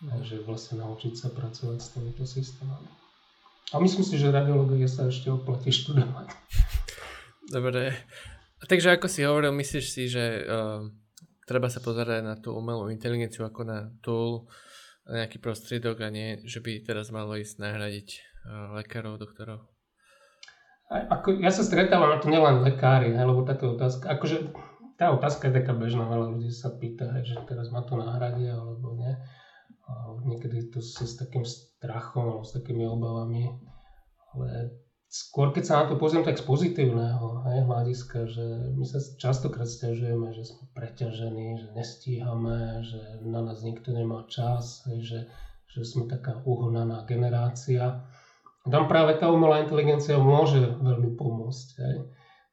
Takže vlastne naučiť sa pracovať s týmito systémami. A myslím si, že radiológie sa ešte oplatí študovať. Dobre. Takže ako si hovoril, myslíš si, že uh, treba sa pozerať na tú umelú inteligenciu ako na tool, na nejaký prostriedok a nie, že by teraz malo ísť nahradiť uh, lekárov, doktorov? A, ako, ja sa stretávam to nielen lekári, ne, lebo táto otázka, akože tá otázka je taká bežná, veľa ľudí sa pýta, hej, že teraz ma to nahradí alebo nie niekedy to si s takým strachom alebo s takými obavami, ale skôr keď sa na to pozriem tak z pozitívneho hej, hľadiska, že my sa častokrát stiažujeme, že sme preťažení, že nestíhame, že na nás nikto nemá čas, hej, že, že sme taká uhonaná generácia. Tam práve tá umelá inteligencia môže veľmi pomôcť. Hej.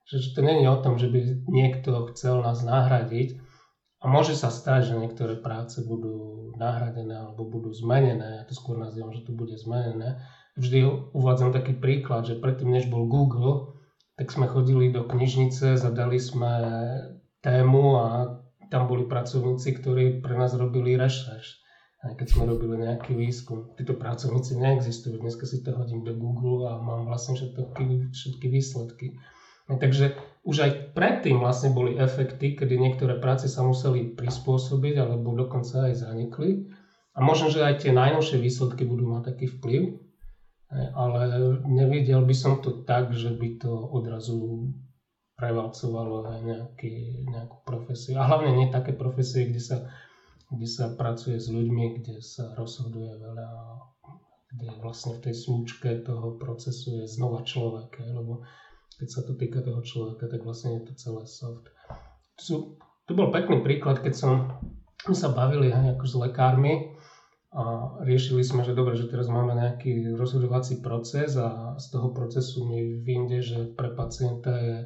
Že, že to nie je o tom, že by niekto chcel nás nahradiť, a môže sa stať, že niektoré práce budú nahradené alebo budú zmenené, ja to skôr nazývam, že to bude zmenené. Vždy uvádzam taký príklad, že predtým, než bol Google, tak sme chodili do knižnice, zadali sme tému a tam boli pracovníci, ktorí pre nás robili rešerš. Aj keď sme robili nejaký výskum. Títo pracovníci neexistujú. Dneska si to hodím do Google a mám vlastne všetky, všetky výsledky. Takže už aj predtým vlastne boli efekty, kedy niektoré práce sa museli prispôsobiť alebo dokonca aj zanikli. A možno, že aj tie najnovšie výsledky budú mať taký vplyv, ale nevidel by som to tak, že by to odrazu prevalcovalo aj nejaký, nejakú profesiu. A hlavne nie také profesie, kde sa, kde sa pracuje s ľuďmi, kde sa rozhoduje veľa, kde vlastne v tej slúčke toho procesu je znova človek. Lebo keď sa to týka toho človeka, tak vlastne je to celé soft. To, sú, bol pekný príklad, keď som, sa bavili hej, ako s lekármi a riešili sme, že dobre, že teraz máme nejaký rozhodovací proces a z toho procesu mi vyjde, že pre pacienta je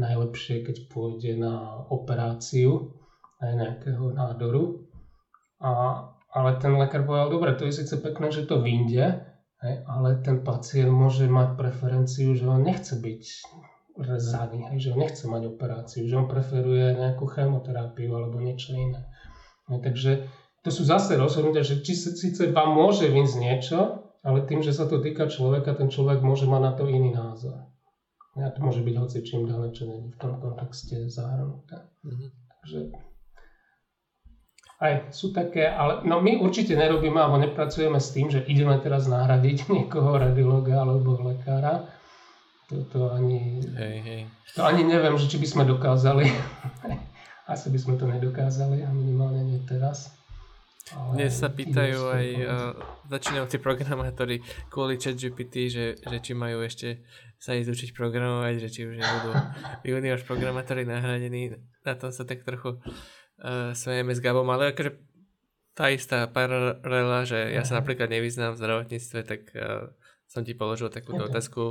najlepšie, keď pôjde na operáciu aj nejakého nádoru. A, ale ten lekár povedal, dobre, to je síce pekné, že to vyjde, Hej, ale ten pacient môže mať preferenciu, že on nechce byť rezaný, hej, že on nechce mať operáciu, že on preferuje nejakú chemoterapiu alebo niečo iné. Hej, takže to sú zase rozhodnutia, že či síce vám môže vynsť niečo, ale tým, že sa to týka človeka, ten človek môže mať na to iný názor. A to môže byť hoci čím ďalej, čo není v tom kontexte zahrnuté. Mm-hmm. Takže aj sú také, ale no my určite nerobíme alebo nepracujeme s tým, že ideme teraz nahradiť niekoho radiologa alebo lekára. To, to ani, hej, hej. to ani neviem, že či by sme dokázali. Asi by sme to nedokázali a minimálne nie teraz. Ale Dnes sa pýtajú aj uh, začínajúci programátori kvôli ChatGPT, že, že či majú ešte sa ísť učiť programovať, že či už nebudú junior programátori nahradení. Na tom sa tak trochu uh, smejeme s Gabom, ale akože tá istá paralela, že ja sa napríklad nevyznám v zdravotníctve, tak uh, som ti položil takúto okay. otázku,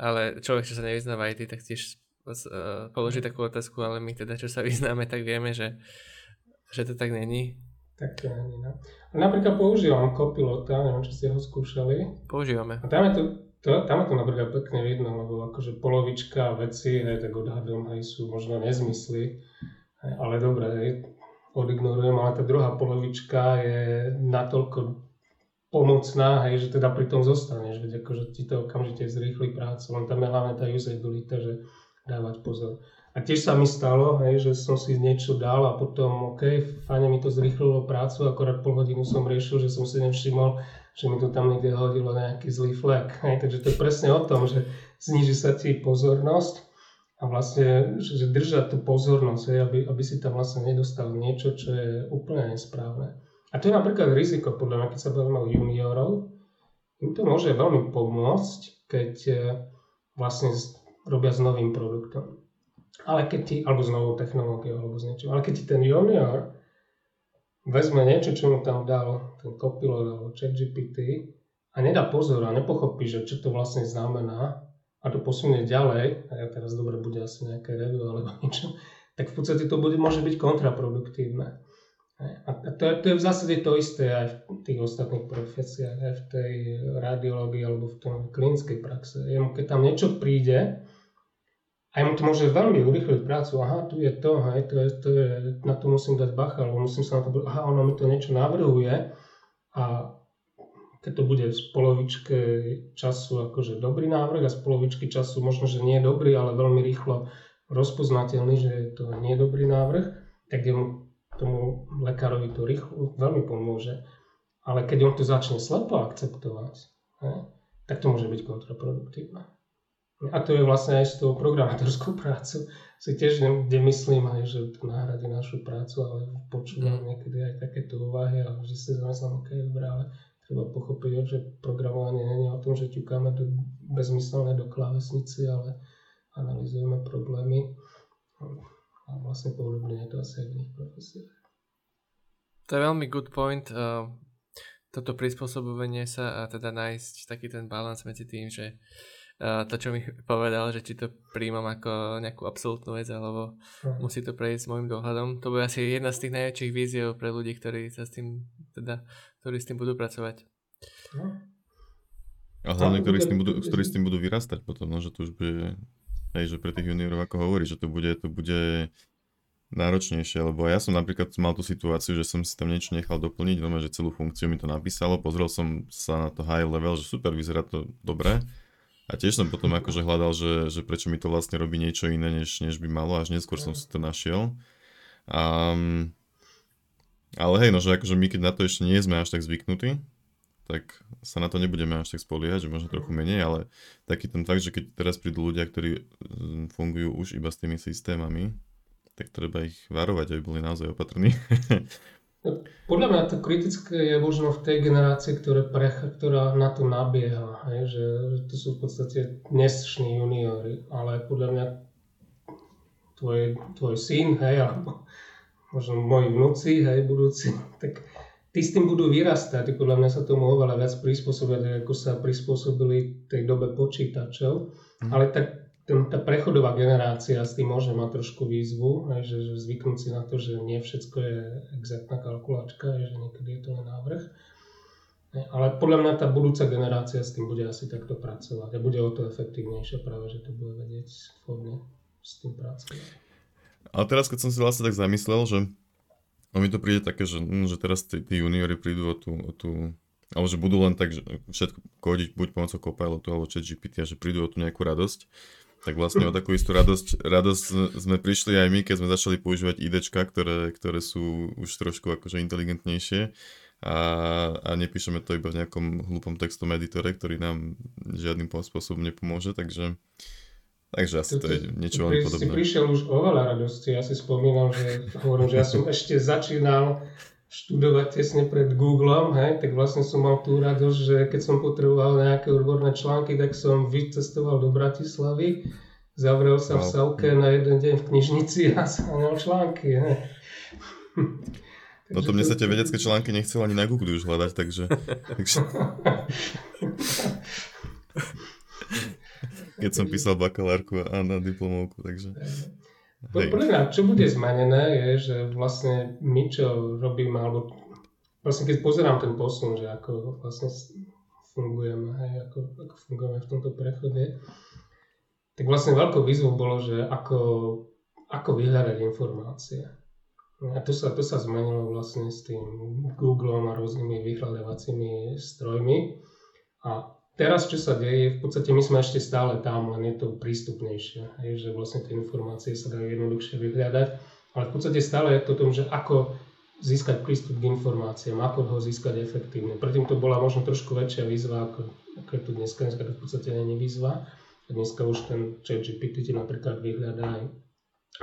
ale človek, čo sa nevyzná v IT, tak tiež uh, položí takú otázku, ale my teda, čo sa vyznáme, tak vieme, že, že to tak není. Tak to není, no. A napríklad používam Copilota, neviem, či ste ho skúšali. Používame. A tam je to to, tam je to napríklad pekne vidno, lebo akože polovička veci, hej, tak odhadom, hej, sú možno nezmysly, hej, ale dobre, hej, odignorujem, ale tá druhá polovička je natoľko pomocná, hej, že teda pri tom zostaneš, veď akože ti to okamžite zrýchli prácu, len tam je hlavne tá usability, že dávať pozor. A tiež sa mi stalo, hej, že som si niečo dal a potom, OK, fajne mi to zrýchlilo prácu, akorát pol hodinu som riešil, že som si nevšimol, že mi to tam niekde hodilo nejaký zlý flek. Hej, takže to je presne o tom, že zniží sa ti pozornosť a vlastne, že, držať tú pozornosť, aby, aby si tam vlastne nedostal niečo, čo je úplne nesprávne. A to je napríklad riziko, podľa mňa, keď sa bavíme o juniorov, im to môže veľmi pomôcť, keď eh, vlastne robia s novým produktom ale keď ti, alebo s novou technológiou, alebo s niečím, ale keď ti ten junior vezme niečo, čo mu tam dal ten copilot alebo ChatGPT a nedá pozor a nepochopí, že čo to vlastne znamená a to posunie ďalej, a ja teraz dobre bude asi nejaké review alebo niečo, tak v podstate to bude, môže byť kontraproduktívne. A to to je v zásade to isté aj v tých ostatných profesiách, aj v tej radiológii alebo v tom klinickej praxe. Keď tam niečo príde, a mu to môže veľmi urychliť prácu. Aha, tu je to, hej, to je, to je, na to musím dať bacha, alebo musím sa na to, aha, ono mi to niečo navrhuje a keď to bude z polovičke času akože dobrý návrh a z polovičky času možno, že nie je dobrý, ale veľmi rýchlo rozpoznateľný, že to nie je dobrý návrh, tak mu tomu lekárovi to rýchlo veľmi pomôže. Ale keď on to začne slepo akceptovať, hej, tak to môže byť kontraproduktívne. A to je vlastne aj s tou programátorskou prácou. Si tiež nemyslím aj, že to nahradí našu prácu, ale počúvam mm. niekedy aj takéto úvahy a že si zamyslím, ok, dobré, ale treba pochopiť, že programovanie nie je o tom, že ťukáme do, bezmyselné do klávesnici, ale analizujeme problémy. A vlastne podobne je to asi aj v iných profesiách. To je veľmi good point. Uh, toto prispôsobovanie sa a teda nájsť taký ten balans medzi tým, že to, čo mi povedal, že či to príjmam ako nejakú absolútnu vec, alebo uh-huh. musí to prejsť s môjim dohľadom. To bude asi jedna z tých najväčších víziev pre ľudí, ktorí sa s tým, teda, ktorí s tým budú pracovať. Uh-huh. A hlavne, ktorí s, tým budú, ktorí s tým budú vyrastať potom, no, že to už bude, hej, že pre tých juniorov, ako hovorí, že to bude, to bude náročnejšie, lebo ja som napríklad mal tú situáciu, že som si tam niečo nechal doplniť, no, že celú funkciu mi to napísalo, pozrel som sa na to high level, že super, vyzerá to dobre, a tiež som potom akože hľadal, že, že prečo mi to vlastne robí niečo iné, než, než by malo, až neskôr som si to našiel. Um, ale hej, no že akože my keď na to ešte nie sme až tak zvyknutí, tak sa na to nebudeme až tak spoliehať, že možno trochu menej, ale taký ten fakt, že keď teraz prídu ľudia, ktorí mm, fungujú už iba s tými systémami, tak treba ich varovať, aby boli naozaj opatrní. Podľa mňa to kritické je možno v tej generácii, ktoré precha, ktorá na to nabieha, hej, že, že to sú v podstate dnešní juniori, ale podľa mňa tvoj, tvoj syn, hej, alebo možno moji vnúci, hej, budúci, tak tí s tým budú vyrastať, podľa mňa sa tomu oveľa viac prispôsobia, ako sa prispôsobili tej dobe počítačov, mm. ale tak tá prechodová generácia s tým môže mať trošku výzvu, aj, že, že zvyknúť si na to, že nie všetko je exaktná kalkulačka, že niekedy je to len návrh. Ale podľa mňa tá budúca generácia s tým bude asi takto pracovať a bude o to efektívnejšie práve, že to bude vedieť vhodne s tým pracovať. Ale teraz, keď som si vlastne tak zamyslel, že o mi to príde také, že, hm, že teraz tí, tí juniori prídu o tú, o tú alebo že budú len tak, že všetko kodiť buď pomocou Copilotu alebo chat GPT a že prídu o tú nejakú radosť tak vlastne o takú istú radosť, radosť sme prišli aj my, keď sme začali používať IDčka, ktoré, ktoré sú už trošku akože inteligentnejšie a, a nepíšeme to iba v nejakom hlupom textom editore, ktorý nám žiadnym spôsobom nepomôže, takže Takže asi to je niečo veľmi podobné. Si prišiel už oveľa radosti. Ja si spomínam, že hovorím, že ja som ešte začínal študovať tesne pred Googlem, hej, tak vlastne som mal tú radosť, že keď som potreboval nejaké odborné články, tak som vycestoval do Bratislavy Zavrel sa v Savke na jeden deň v knižnici a sáňal články. Ne? No to mne sa tie vedecké články nechcel ani na Google už hľadať, takže... takže... Keď som písal bakalárku a na diplomovku, takže... Podľa mňa, čo bude zmenené, je, že vlastne my, čo robíme, alebo vlastne keď pozerám ten posun, že ako vlastne fungujeme, hej, ako, ako fungujeme v tomto prechode. Tak vlastne veľkou výzvou bolo, že ako, ako vyhľadať informácie. A to sa, to sa zmenilo vlastne s tým Googlom a rôznymi vyhľadávacími strojmi. A teraz, čo sa deje, v podstate my sme ešte stále tam, len je to prístupnejšie, hej, že vlastne tie informácie sa dajú jednoduchšie vyhľadať. Ale v podstate stále je to tom, že ako získať prístup k informáciám, ako ho získať efektívne. Predtým to bola možno trošku väčšia výzva, ako, ako je tu dneska. Dneska to v podstate je výzva. Dneska už ten chat GPT ti napríklad vyhľadá aj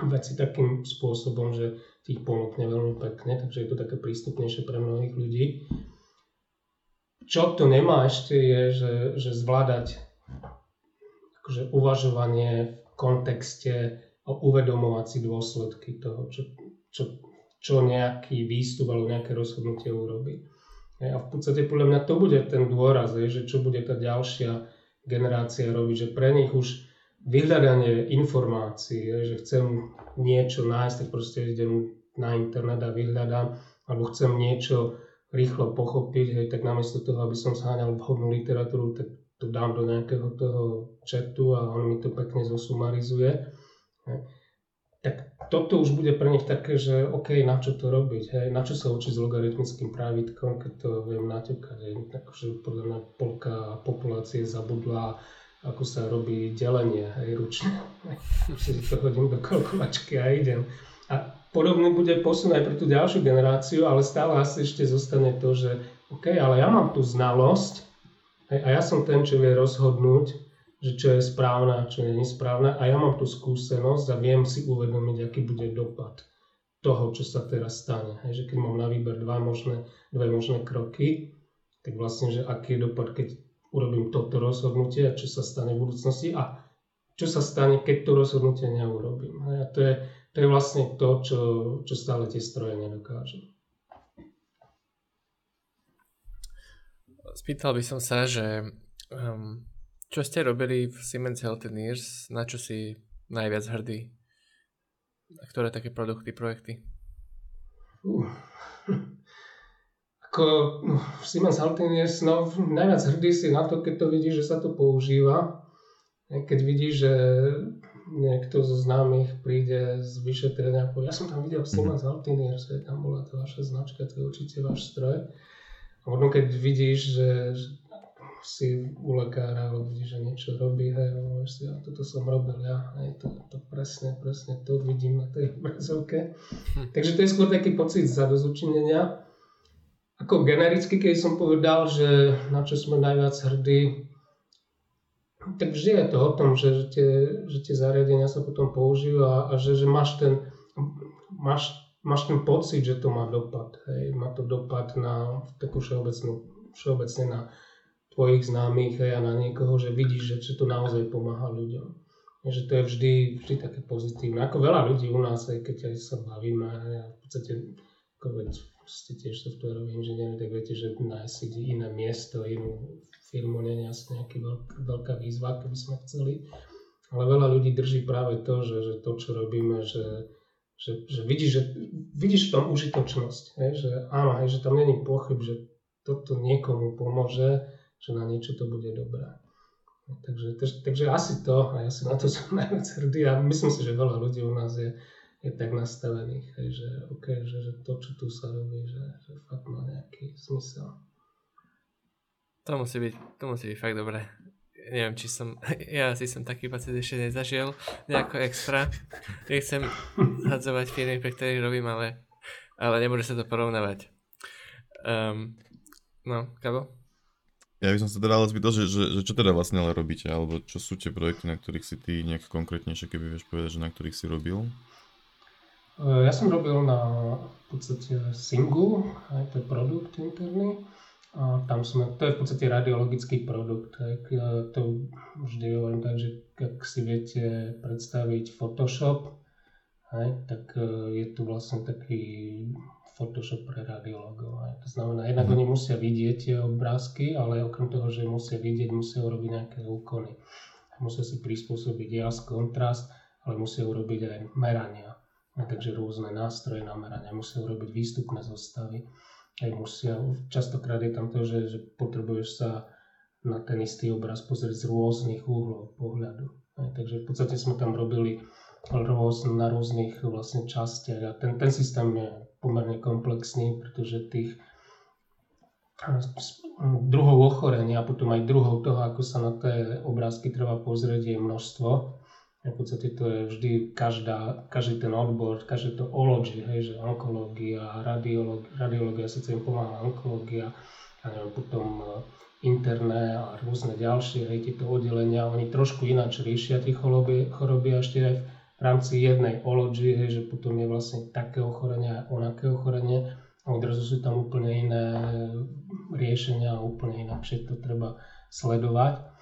veci takým spôsobom, že ti ich ponúkne veľmi pekne, takže je to také prístupnejšie pre mnohých ľudí. Čo to nemá ešte je, že, že zvládať akože uvažovanie v kontexte a uvedomovať si dôsledky toho, čo, čo, čo nejaký výstup alebo nejaké rozhodnutie urobí. A v podstate podľa mňa to bude ten dôraz, že čo bude tá ďalšia generácia robiť, že pre nich už vyhľadanie informácií, že chcem niečo nájsť, tak proste idem na internet a vyhľadám, alebo chcem niečo rýchlo pochopiť, hej, tak namiesto toho, aby som zháňal vhodnú literatúru, tak to dám do nejakého toho chatu a on mi to pekne zosumarizuje. Hej. Tak toto už bude pre nich také, že OK, na čo to robiť, hej, na čo sa učiť s logaritmickým právitkom, keď to viem naťukať, hej, takže podľa mňa polka populácie zabudla ako sa robí delenie aj ručne. si to hodím do kalkulačky a idem. A podobný bude posun aj pre tú ďalšiu generáciu, ale stále asi ešte zostane to, že OK, ale ja mám tú znalosť a ja som ten, čo vie rozhodnúť, že čo je správne a čo nie je správne a ja mám tú skúsenosť a viem si uvedomiť, aký bude dopad toho, čo sa teraz stane. Hej, že keď mám na výber dva možné, dve možné kroky, tak vlastne, že aký je dopad, keď urobím toto rozhodnutie a čo sa stane v budúcnosti a čo sa stane, keď to rozhodnutie neurobím. A to je, to je vlastne to, čo, čo stále tie stroje nedokážu. Spýtal by som sa, že um, čo ste robili v Siemens Healthineers, na čo si najviac hrdý? A ktoré také produkty, projekty? Uh ako no, Siemens Healthineers, no najviac hrdý si na to, keď to vidíš, že sa to používa. Keď vidíš, že niekto zo známych príde z vyšetrenia a povie, ja som tam videl Siemens Healthineers, tam bola to vaša značka, to je určite váš stroj. A možno keď vidíš, že, že si u lekára, alebo vidíš, že niečo robí, hej, no, si, ja, toto som robil ja, hej, to, to presne, presne to vidím na tej obrazovke. Hm. Takže to je skôr taký pocit zadozučinenia. Ako genericky, keď som povedal, že na čo sme najviac hrdí, tak vždy je to o tom, že, že, tie, že tie zariadenia sa potom použijú a, a že, že máš, ten, máš, máš ten pocit, že to má dopad. Hej. Má to dopad na takú všeobecnú, všeobecne na tvojich známych hej, a na niekoho, že vidíš, že, že to naozaj pomáha ľuďom. Že to je vždy, vždy také pozitívne. Ako veľa ľudí u nás, aj keď aj sa bavíme, v podstate ako veď, ste tiež softwaroví inžinieri, tak viete, že nájsť iné miesto, inú firmu nie je asi nejaká veľká výzva, keby sme chceli. Ale veľa ľudí drží práve to, že, že to, čo robíme, že, že, že vidíš, že vidíš v tom užitočnosť. Hej, že áno, hej, že tam není pochyb, že toto niekomu pomôže, že na niečo to bude dobré. Takže, takže, takže asi to, a ja si na to som najviac hrdý a myslím si, že veľa ľudí u nás je, je tak nastavených, hej, že, okay, že, že to, čo tu sa robí, že, že fakt má nejaký zmysel. To musí byť, to musí byť fakt dobré. Neviem, či som, ja si som taký pocit ešte nezažil nejako extra. Nechcem hadzovať firmy, pre ktorých robím, ale, ale nemôže sa to porovnávať. Um, no, Kabo? Ja by som sa teda ale spýtal, že, že, že čo teda vlastne ale robíte, alebo čo sú tie projekty, na ktorých si ty nejak konkrétnejšie, keby vieš povedať, že na ktorých si robil? Ja som robil na v podstate Singu, aj to je produkt interný. A tam sme, to je v podstate radiologický produkt. Tak to vždy hovorím tak, že ak si viete predstaviť Photoshop, aj, tak e, je tu vlastne taký Photoshop pre radiologov. To znamená, jednak oni musia vidieť tie obrázky, ale okrem toho, že musia vidieť, musia urobiť nejaké úkony. Musia si prispôsobiť jas, kontrast, ale musia urobiť aj merania a takže rôzne nástroje na merania, musia urobiť výstupné zostavy. Aj musia, častokrát je tam to, že, že potrebuješ sa na ten istý obraz pozrieť z rôznych uhlov pohľadu. Hej, takže v podstate sme tam robili rôz, na rôznych vlastne častiach a ten, ten systém je pomerne komplexný, pretože tých druhov ochorenia a potom aj druhov toho, ako sa na tie obrázky treba pozrieť, je množstvo. V podstate to je vždy každá, každý ten odbor, každé to ology, hej, že onkológia, radiológia, radiológia síce im pomáha onkológia, a neviem, potom e, interné a rôzne ďalšie, hej, tieto oddelenia, oni trošku ináč riešia tie choroby, choroby ešte aj v rámci jednej ology, hej, že potom je vlastne také ochorenie a onaké ochorenie a odrazu sú tam úplne iné riešenia a úplne inakšie to treba sledovať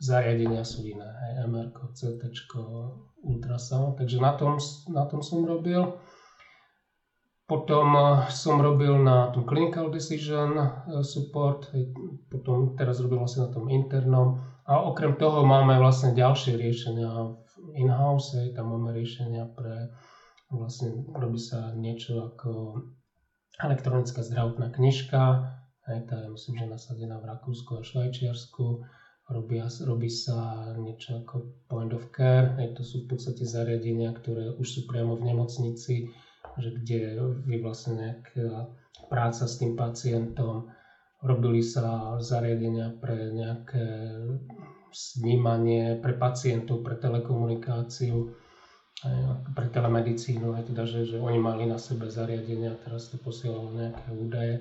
zariadenia sú iné, aj MR, CT, ultrasound, takže na tom, na tom som robil. Potom eh, som robil na tom clinical decision eh, support, potom teraz robím vlastne na tom internom. A okrem toho máme vlastne ďalšie riešenia in-house, tam máme riešenia pre, vlastne robí sa niečo ako elektronická zdravotná knižka, aj tá je myslím, že nasadená v Rakúsku a Švajčiarsku Robia, robí sa niečo ako point of care, aj to sú v podstate zariadenia, ktoré už sú priamo v nemocnici, že kde je vlastne nejaká práca s tým pacientom. Robili sa zariadenia pre nejaké snímanie pre pacientov, pre telekomunikáciu, pre telemedicínu, aj teda, že, že oni mali na sebe zariadenia, teraz to posielalo nejaké údaje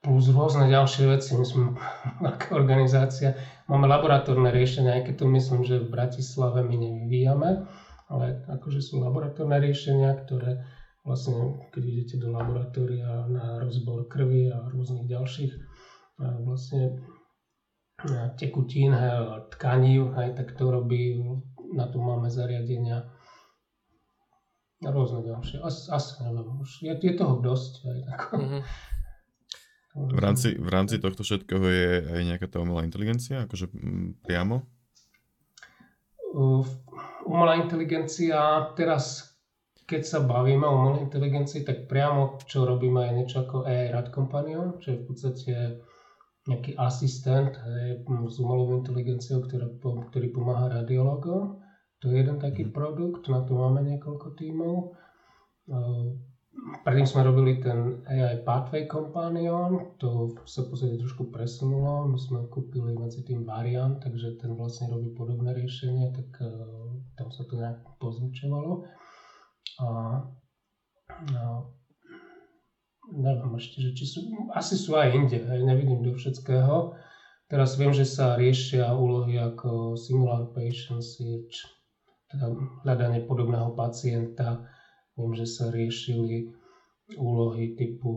plus rôzne ďalšie veci. My sme veľká organizácia, máme laboratórne riešenia, aj keď to myslím, že v Bratislave my nevyvíjame, ale akože sú laboratórne riešenia, ktoré vlastne, keď idete do laboratória na rozbor krvi a rôznych ďalších vlastne tekutín tkaní, aj tak to robí, na to máme zariadenia a rôzne ďalšie. Asi, asi neviem, už je, je toho dosť. Aj, tako. Mm-hmm. V rámci, v rámci tohto všetkého je aj nejaká tá umelá inteligencia, akože priamo? Umelá inteligencia, teraz keď sa bavíme o umelej inteligencii, tak priamo čo robíme je niečo ako AI Rad Companion, čo je v podstate nejaký asistent hej, s umelou inteligenciou, ktorý, ktorý pomáha radiologom. To je jeden taký mhm. produkt, na to máme niekoľko tímov predtým sme robili ten AI Pathway Companion, to sa v trošku presunulo, my sme kúpili medzi tým variant, takže ten vlastne robí podobné riešenie, tak uh, tam sa to nejak pozvučovalo. A, a neviem ešte, že či sú, asi sú aj inde, hej, nevidím do všetkého. Teraz viem, že sa riešia úlohy ako Similar Patient Search, teda hľadanie podobného pacienta, Viem, že sa riešili úlohy typu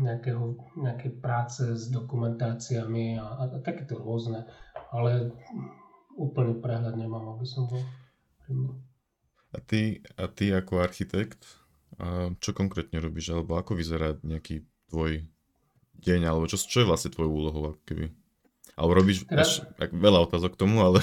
nejakého, nejaké práce s dokumentáciami a, a takéto rôzne, ale úplne prehľad nemám, aby som bol a ty, a ty ako architekt, čo konkrétne robíš, alebo ako vyzerá nejaký tvoj deň, alebo čo, čo je vlastne tvojou úlohou, keby? Alebo robíš, Teraz... až, veľa otázok k tomu, ale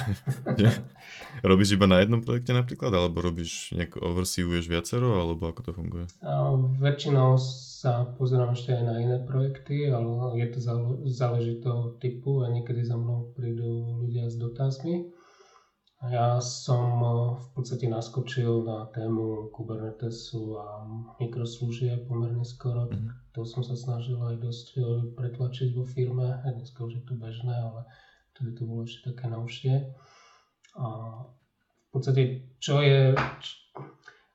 robíš iba na jednom projekte napríklad, alebo robíš nejak overseeuješ viacero, alebo ako to funguje? A, väčšinou sa pozerám ešte aj na iné projekty, ale je to záleží toho typu a niekedy za mnou prídu ľudia s dotazmi. Ja som eh, v podstate naskočil na tému Kubernetesu a mikroslúžie pomerne skoro. Mm. To som sa snažil aj dosť eh, pretlačiť vo firme. Dneska už je to bežné, ale vtedy to bolo ešte také novšie. A v podstate, čo je...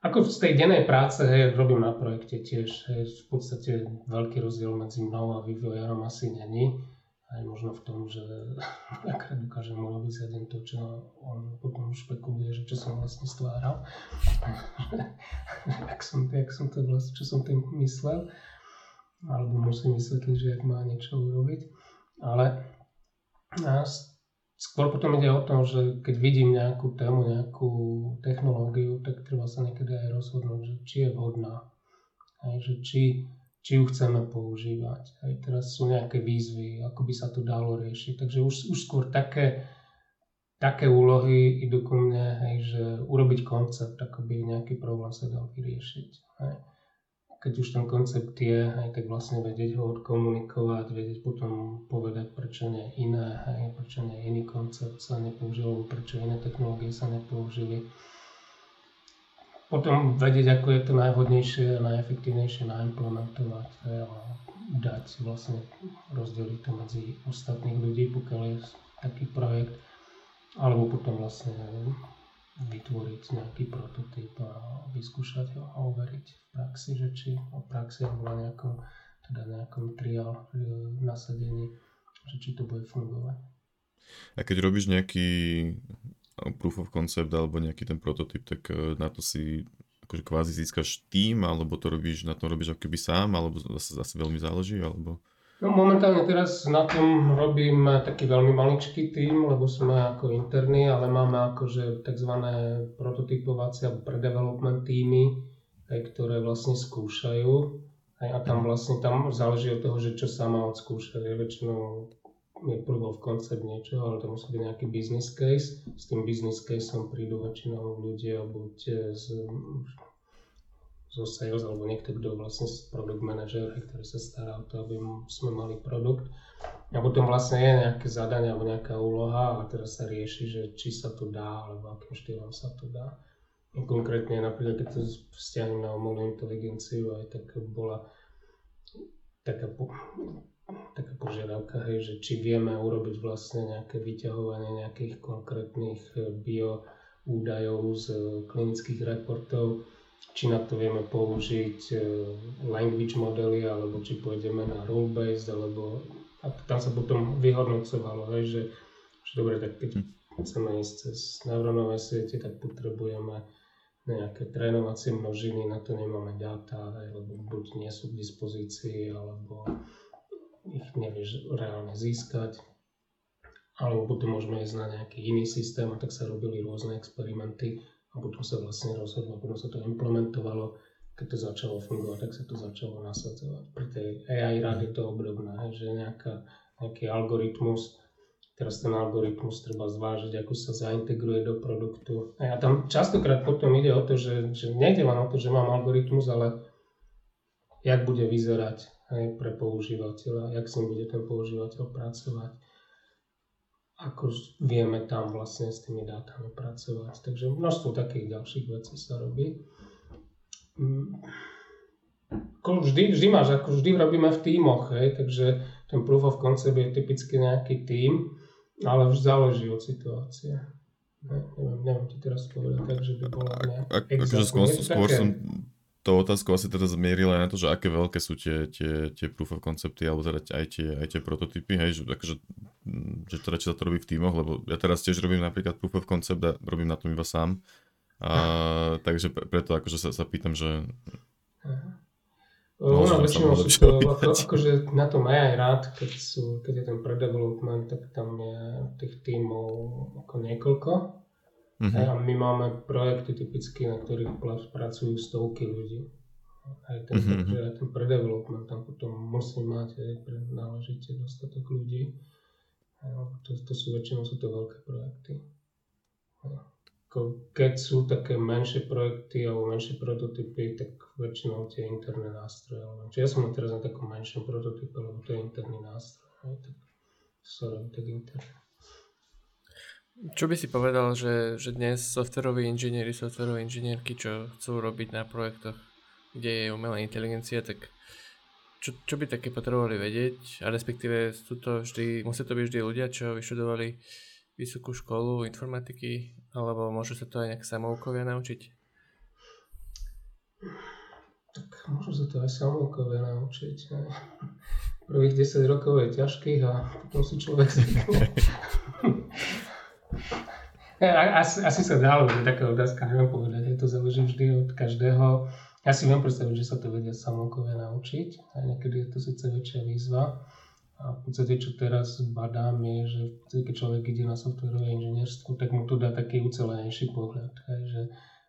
Ako z tej dennej práce, hej, robím na projekte tiež, hej, v podstate veľký rozdiel medzi mnou a vývojárom asi není aj možno v tom, že akrát dokážem urobiť za deň to, čo on potom špekuluje, že čo som vlastne stváral. jak, som, jak som to vlastne, čo som tým myslel. Alebo musím vysvetliť, že ak má niečo urobiť. Ale skôr potom ide o tom, že keď vidím nejakú tému, nejakú technológiu, tak treba sa niekedy aj rozhodnúť, že či je vhodná. Aj, že či či ju chceme používať. Aj teraz sú nejaké výzvy, ako by sa to dalo riešiť. Takže už, už skôr také, také úlohy idú ku mne, hej, že urobiť koncept, ako by nejaký problém sa dal vyriešiť. Hej. keď už ten koncept je, hej, tak vlastne vedieť ho odkomunikovať, vedieť potom povedať, prečo nie iné, hej, prečo nie iný koncept sa nepoužil, prečo iné technológie sa nepoužili. Potom vedieť, ako je to najvhodnejšie najefektívnejšie naimplementovať a dať vlastne rozdeliť to medzi ostatných ľudí, pokiaľ je taký projekt, alebo potom vlastne vytvoriť nejaký prototyp a vyskúšať ho a overiť v praxi, že či o praxi alebo nejakom, teda nejakom trial e, nasadení, že či to bude fungovať. A keď robíš nejaký proof of concept alebo nejaký ten prototyp, tak e, na to si akože kvázi získaš tým, alebo to robíš, na tom robíš ako keby sám, alebo zase, zase veľmi záleží, alebo... No momentálne teraz na tom robím taký veľmi maličký tým, lebo sme ako interní, ale máme akože tzv. prototypovacie alebo predevelopment týmy, ktoré vlastne skúšajú. Aj, a tam vlastne tam záleží od toho, že čo sa má odskúšať. Je väčšinou je v koncept niečo, ale to musí byť nejaký business case. S tým business caseom prídu väčšinou ľudia buď z zo sales alebo niekto, kto vlastne produkt manažer, ktorý sa stará o to, aby sme mali produkt. A potom vlastne je nejaké zadanie alebo nejaká úloha a teraz sa rieši, že či sa to dá alebo akým štýlom sa to dá. Konkrétne napríklad, keď to vzťahnem na umelú inteligenciu, aj tak bola taká, taká požiadavka, hej, že či vieme urobiť vlastne nejaké vyťahovanie nejakých konkrétnych bio údajov z klinických reportov, či na to vieme použiť e, language modely, alebo či pôjdeme na role-based, alebo a tam sa potom vyhodnocovalo, hej, že, že dobre, tak keď chceme ísť cez neurónové siete, tak potrebujeme nejaké trénovacie množiny, na to nemáme dáta, hej, lebo buď nie sú k dispozícii, alebo ich nevieš reálne získať, alebo potom môžeme ísť na nejaký iný systém a tak sa robili rôzne experimenty a potom sa vlastne rozhodlo, potom sa to implementovalo, keď to začalo fungovať, tak sa to začalo nasadzovať. Pri tej AI rade to obdobné, že nejaká, nejaký algoritmus, teraz ten algoritmus treba zvážiť, ako sa zaintegruje do produktu. A tam častokrát potom ide o to, že, že nejde len o to, že mám algoritmus, ale jak bude vyzerať aj pre používateľa, jak s ním bude ten používateľ pracovať ako vieme tam vlastne s tými dátami pracovať. Takže množstvo takých ďalších vecí sa robí. Mm. Vždy, vždy máš, ako vždy robíme v tímoch, hej, takže ten proof of concept je typicky nejaký tím, ale už záleží od situácie. Ne, neviem, neviem ti teraz povedať tak, že by bola nejaká... Akože skôr, skôr som to otázku asi teda zmierila aj na to, že aké veľké sú tie, tie, tie proof of concepty, alebo teda aj tie, aj tie prototypy, hej, že, akože, mm, že teda či sa to robí v tímoch, lebo ja teraz tiež robím napríklad proof of concept a robím na tom iba sám. A, takže preto akože sa, sa pýtam, že... No, ono väčšinou sú to, ako, akože na tom aj aj rád, keď, sú, keď je ten pre-development, tak tam je tých tímov ako niekoľko. Uh-huh. A my máme projekty typicky, na ktorých pracujú stovky ľudí. Aj ten, uh-huh. takže aj ten pre-development tam potom musí mať aj pre náležite dostatok ľudí. To, to sú väčšinou sú to veľké projekty. Keď sú také menšie projekty alebo menšie prototypy, tak väčšinou tie interné nástroje. Čiže ja som teraz na takom menšom prototype, lebo to je interný nástroj. Tak robí tak interné. Čo by si povedal, že, že dnes softveroví inžinieri, softverové inžinierky, čo chcú robiť na projektoch, kde je umelá inteligencia, tak čo, čo by také potrebovali vedieť? A respektíve sú to vždy, musia to byť vždy ľudia, čo vyštudovali vysokú školu informatiky, alebo môžu sa to aj nejak samoukovia naučiť? Tak môžu sa to aj samoukovia naučiť. Prvých 10 rokov je ťažkých a potom si človek zvykne. Asi, asi sa dá, lebo taká otázka, neviem povedať, to záleží vždy od každého. Ja si viem predstaviť, že sa to vedia samoukovia naučiť a niekedy je to síce väčšia výzva. A v podstate, čo teraz badám, je, že v podstate, keď človek ide na softwarové inžinierstvo, tak mu to dá taký ucelenejší pohľad. Hej, že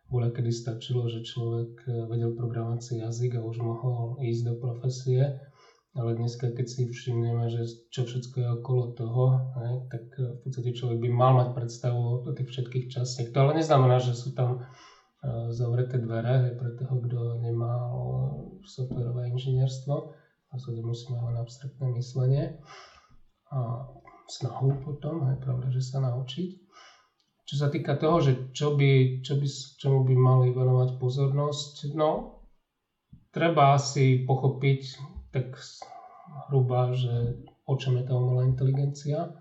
bola kedy stačilo, že človek vedel programovací jazyk a už mohol ísť do profesie ale dneska, keď si všimneme, že čo všetko je okolo toho, hej, tak v podstate človek by mal mať predstavu o tých všetkých častiach. To ale neznamená, že sú tam zavreté dvere pre toho, kto nemá softwarové inžinierstvo. V zásade musíme len abstraktné myslenie a snahu potom, je pravda, že sa naučiť. Čo sa týka toho, že čo by, čo by, čomu by mali venovať pozornosť, no treba si pochopiť tak hruba, že o čom je tá umelá inteligencia,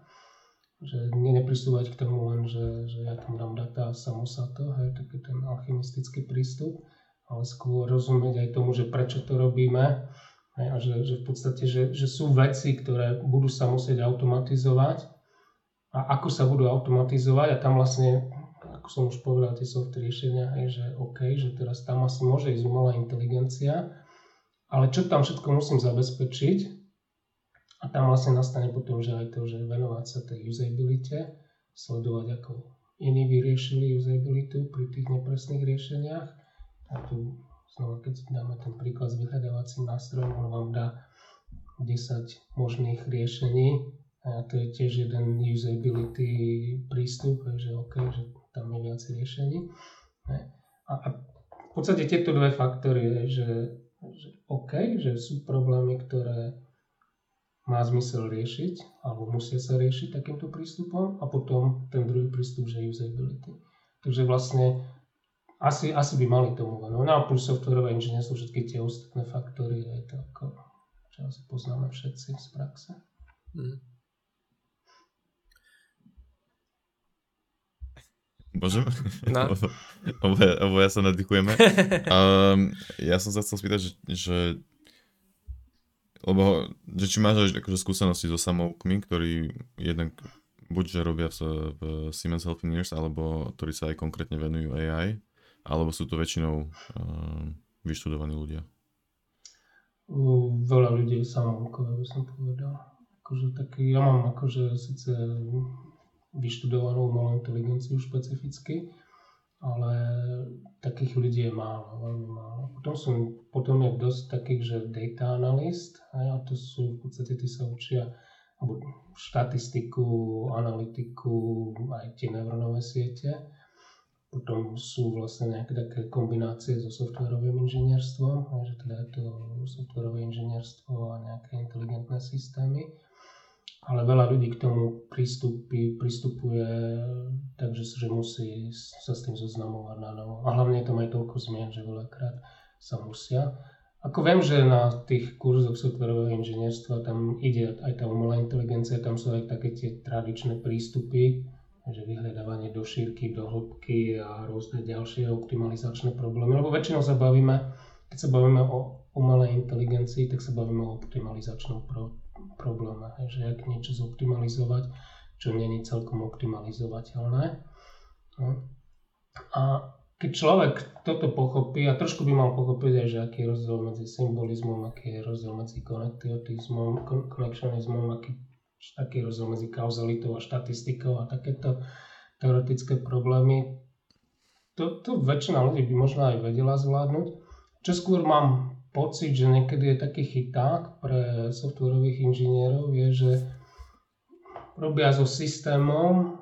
že nie nepristúvať k tomu len, že, že ja tam dám data a samo sa to, hej, taký ten alchymistický prístup, ale skôr rozumieť aj tomu, že prečo to robíme, hej, a že, že v podstate, že, že sú veci, ktoré budú sa musieť automatizovať. A ako sa budú automatizovať? A tam vlastne, ako som už povedal, tie software riešenia, je, že OK, že teraz tam asi môže ísť umelá inteligencia, ale čo tam všetko musím zabezpečiť? A tam vlastne nastane potom, že aj to, že venovať sa tej usability, sledovať ako iní vyriešili usability pri tých nepresných riešeniach. A tu znova keď dáme ten príklad s vyhľadávacím nástrojom, on vám dá 10 možných riešení. A to je tiež jeden usability prístup, že OK, že tam je viac riešení. A, a v podstate tieto dve faktory, že, že OK, že sú problémy, ktoré má zmysel riešiť, alebo musia sa riešiť takýmto prístupom a potom ten druhý prístup, že usability. Takže vlastne asi, asi by mali tomu venovať. No a plus softwareové inžinierstvo, všetky tie ostatné faktory, je to ako, čo asi poznáme všetci z praxe. Mm. Môžem? No. Obo, ja sa nadýchujeme. Um, ja som sa chcel spýtať, že, že lebo, že či máš akože skúsenosti so samoukmi, ktorí jednak buď že robia v, v Siemens Healthineers, alebo ktorí sa aj konkrétne venujú AI, alebo sú to väčšinou um, vyštudovaní ľudia? Veľa ľudí je samoukové, by som povedal. Akože taký, ja mám akože síce vyštudovanú umelú inteligenciu špecificky, ale takých ľudí je málo, veľmi málo. Potom, sú, potom je dosť takých, že data analyst, a to sú v podstate, tí sa učia alebo štatistiku, analytiku, aj tie neurónové siete. Potom sú vlastne nejaké také kombinácie so softwarovým inžinierstvom, že teda je to softwarové inžinierstvo a nejaké inteligentné systémy ale veľa ľudí k tomu pristupí, pristupuje takže že musí sa s tým zoznamovať na novo. A hlavne tam aj toľko zmien, že veľakrát sa musia. Ako viem, že na tých kurzoch softwarového inžinierstva tam ide aj tá umelá inteligencia, tam sú aj také tie tradičné prístupy, že vyhľadávanie do šírky, do hĺbky a rôzne ďalšie optimalizačné problémy. Lebo väčšinou sa bavíme, keď sa bavíme o umelej inteligencii, tak sa bavíme o optimalizačnom pro, problém, že ak niečo zoptimalizovať, čo není celkom optimalizovateľné. No. A keď človek toto pochopí, a trošku by mal pochopiť aj, že aký je rozdiel medzi symbolizmom, aký je rozdiel medzi konektivizmom, konekcionizmom, aký, aký je rozdiel medzi kauzalitou a štatistikou a takéto teoretické problémy, to, to väčšina ľudí by možno aj vedela zvládnuť. Čo skôr mám pocit, že niekedy je taký chyták pre softwarových inžinierov, je, že robia so systémom,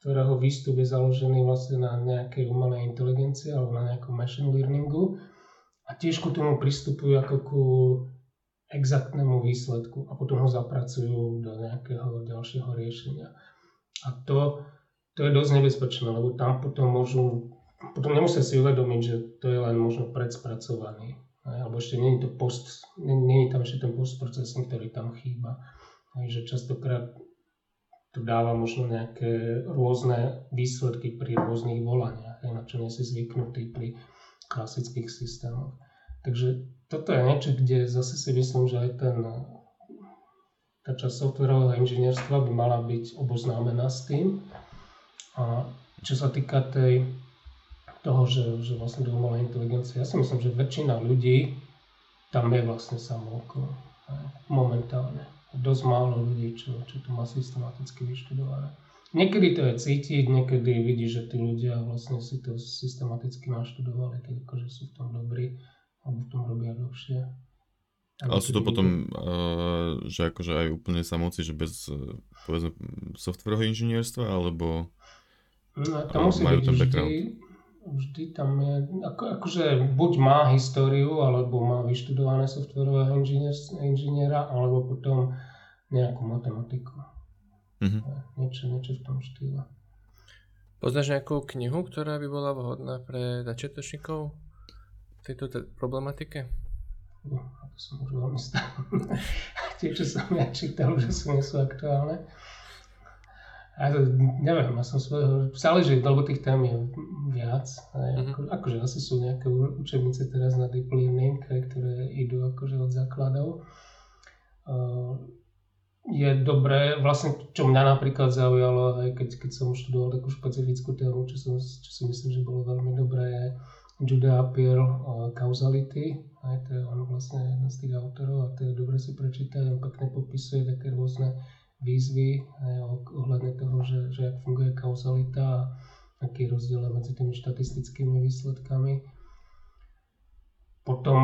ktorého výstup je založený vlastne na nejakej umelej inteligencii alebo na nejakom machine learningu a tiež ku tomu pristupujú ako ku exaktnému výsledku a potom ho zapracujú do nejakého ďalšieho riešenia. A to, to je dosť nebezpečné, lebo tam potom môžu, potom nemusia si uvedomiť, že to je len možno predspracovaný alebo ešte nie je to post, nie je tam ešte ten postprocesing, ktorý tam chýba. Takže častokrát to dáva možno nejaké rôzne výsledky pri rôznych volaniach, na čo nie si zvyknutý pri klasických systémoch. Takže toto je niečo, kde zase si myslím, že aj ten, tá časť softwarového inžinierstva by mala byť oboznámená s tým. A čo sa týka tej toho, že, že vlastne do umelej inteligencie. Ja si myslím, že väčšina ľudí tam je vlastne samouko momentálne. Dosť málo ľudí, čo, čo to má systematicky vyštudované. Niekedy to je cítiť, niekedy vidí, že tí ľudia vlastne si to systematicky naštudovali, tak akože sú v tom dobrí, alebo v tom robia dlhšie. Ale sú to potom, uh, že akože aj úplne samovci, že bez, uh, povedzme, softwarového inžinierstva, alebo no, to musí byť vždy, vždy tam je, ako, akože buď má históriu, alebo má vyštudované softwarového inžiniera, alebo potom nejakú matematiku. Mm-hmm. Niečo, niečo v tom štýle. Poznáš nejakú knihu, ktorá by bola vhodná pre začiatočníkov v tejto te- problematike? No, to som už veľmi stále. Tie, čo som ja čítal, že sú nie sú aktuálne. A to, neviem, ja som svojho, záleží, lebo tých tém je viac. mm-hmm. ako, akože asi sú nejaké učebnice teraz na deep learning, ktoré idú akože od základov. Uh, je dobré, vlastne čo mňa napríklad zaujalo, aj keď, keď som študoval takú špecifickú tému, čo, som, čo si myslím, že bolo veľmi dobré, je Judea Peer uh, Causality. Aj to je on vlastne jeden z tých autorov a to je dobre si prečítať, on pekne popisuje také rôzne výzvy ohľadne toho, že, že jak funguje kauzalita a aký je rozdiel medzi tými štatistickými výsledkami. Potom,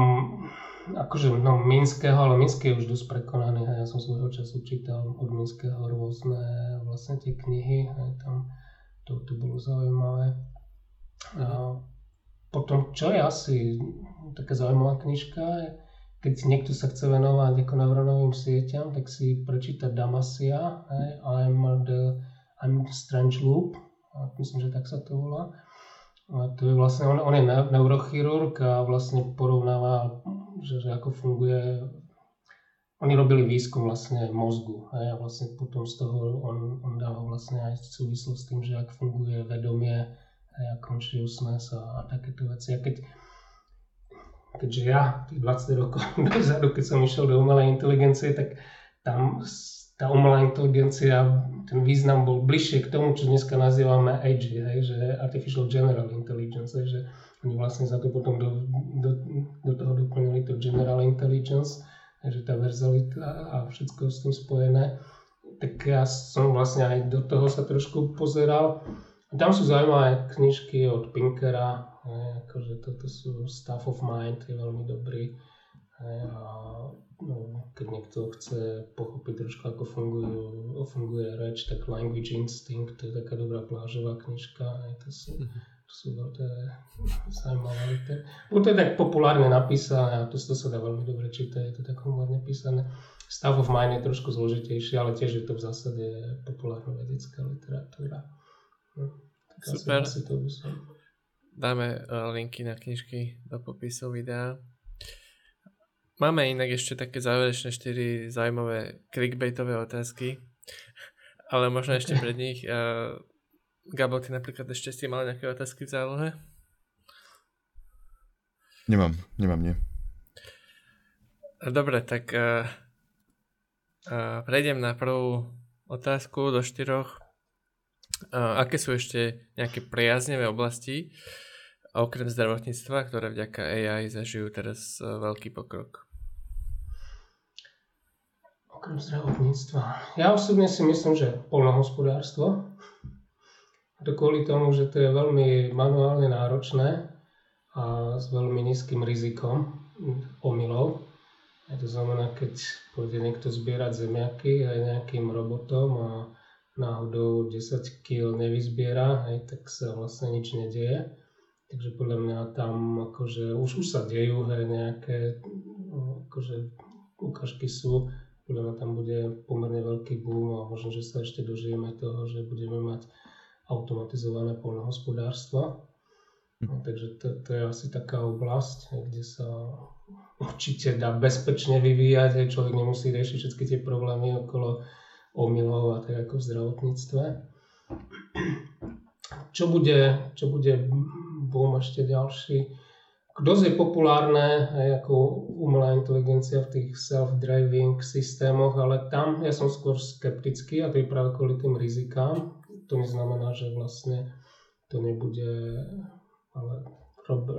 akože, no, Minského, ale Minský je už dosť prekonaný, ja som svojho času čítal od Minského rôzne vlastne tie knihy, aj tam to, to bolo zaujímavé. A potom, čo je asi taká zaujímavá knižka, je, keď niekto sa chce venovať ako neurónovým sieťam, tak si prečíta Damasia, hey, I'm, the, I'm Strange Loop, myslím, že tak sa to volá. A to je vlastne, on, on je neurochirurg a vlastne porovnáva, že, že ako funguje oni robili výskum vlastne mozgu hej, a vlastne potom z toho on, on dáva vlastne aj súvislosť s tým, že ak funguje vedomie hej, a consciousness a, a takéto veci. A keď, keďže ja tých 20 rokov dozadu, keď som išiel do umelej inteligencie, tak tam tá umelá inteligencia, ten význam bol bližšie k tomu, čo dneska nazývame AG, hej, že Artificial General Intelligence, že oni vlastne za to potom do, do, do toho doplnili to General Intelligence, že tá verzalita a všetko s tým spojené. Tak ja som vlastne aj do toho sa trošku pozeral. Tam sú zaujímavé knižky od Pinkera, Hej, akože toto sú Staff of Mind, je veľmi dobrý. Hej, a no, keď niekto chce pochopiť trošku, ako fungujú, funguje reč, tak Language Instinct, to je taká dobrá plážová knižka. Hej, to sú, to sú to zaujímavé. To je tak populárne napísané a to, to sa dá veľmi dobre čítať, je to tak humorne písané. Staff of Mind je trošku zložitejší, ale tiež je to v zásade populárna vedecká literatúra. Tak Super. Asi, asi to by som... Dáme e, linky na knižky do popisu videa. Máme inak ešte také záverečné 4 zaujímavé clickbaitové otázky, ale možno ešte pred nich. Uh, Gabo, ty napríklad ešte si mal nejaké otázky v zálohe? Nemám, nemám, nie. Dobre, tak uh, uh, prejdem na prvú otázku do štyroch. Uh, aké sú ešte nejaké priaznevé oblasti, a okrem zdravotníctva, ktoré vďaka AI zažijú teraz e, veľký pokrok. Okrem zdravotníctva. Ja osobne si myslím, že polnohospodárstvo. To kvôli tomu, že to je veľmi manuálne náročné a s veľmi nízkym rizikom omylov. A to znamená, keď pôjde niekto zbierať zemiaky aj nejakým robotom a náhodou 10 kg nevyzbiera, aj tak sa vlastne nič nedieje. Takže podľa mňa tam akože už, už sa dejú hej, nejaké akože ukážky sú. Podľa mňa tam bude pomerne veľký boom a možno, že sa ešte dožijeme toho, že budeme mať automatizované poľnohospodárstvo. No, takže to, to je asi taká oblasť, kde sa určite dá bezpečne vyvíjať, aj človek nemusí riešiť všetky tie problémy okolo omylov a tak ako v zdravotníctve. Čo bude, čo bude boom ešte ďalší. Dosť je populárne aj ako umelá inteligencia v tých self-driving systémoch, ale tam ja som skôr skeptický a to je práve kvôli tým rizikám. To neznamená, že vlastne to nebude ale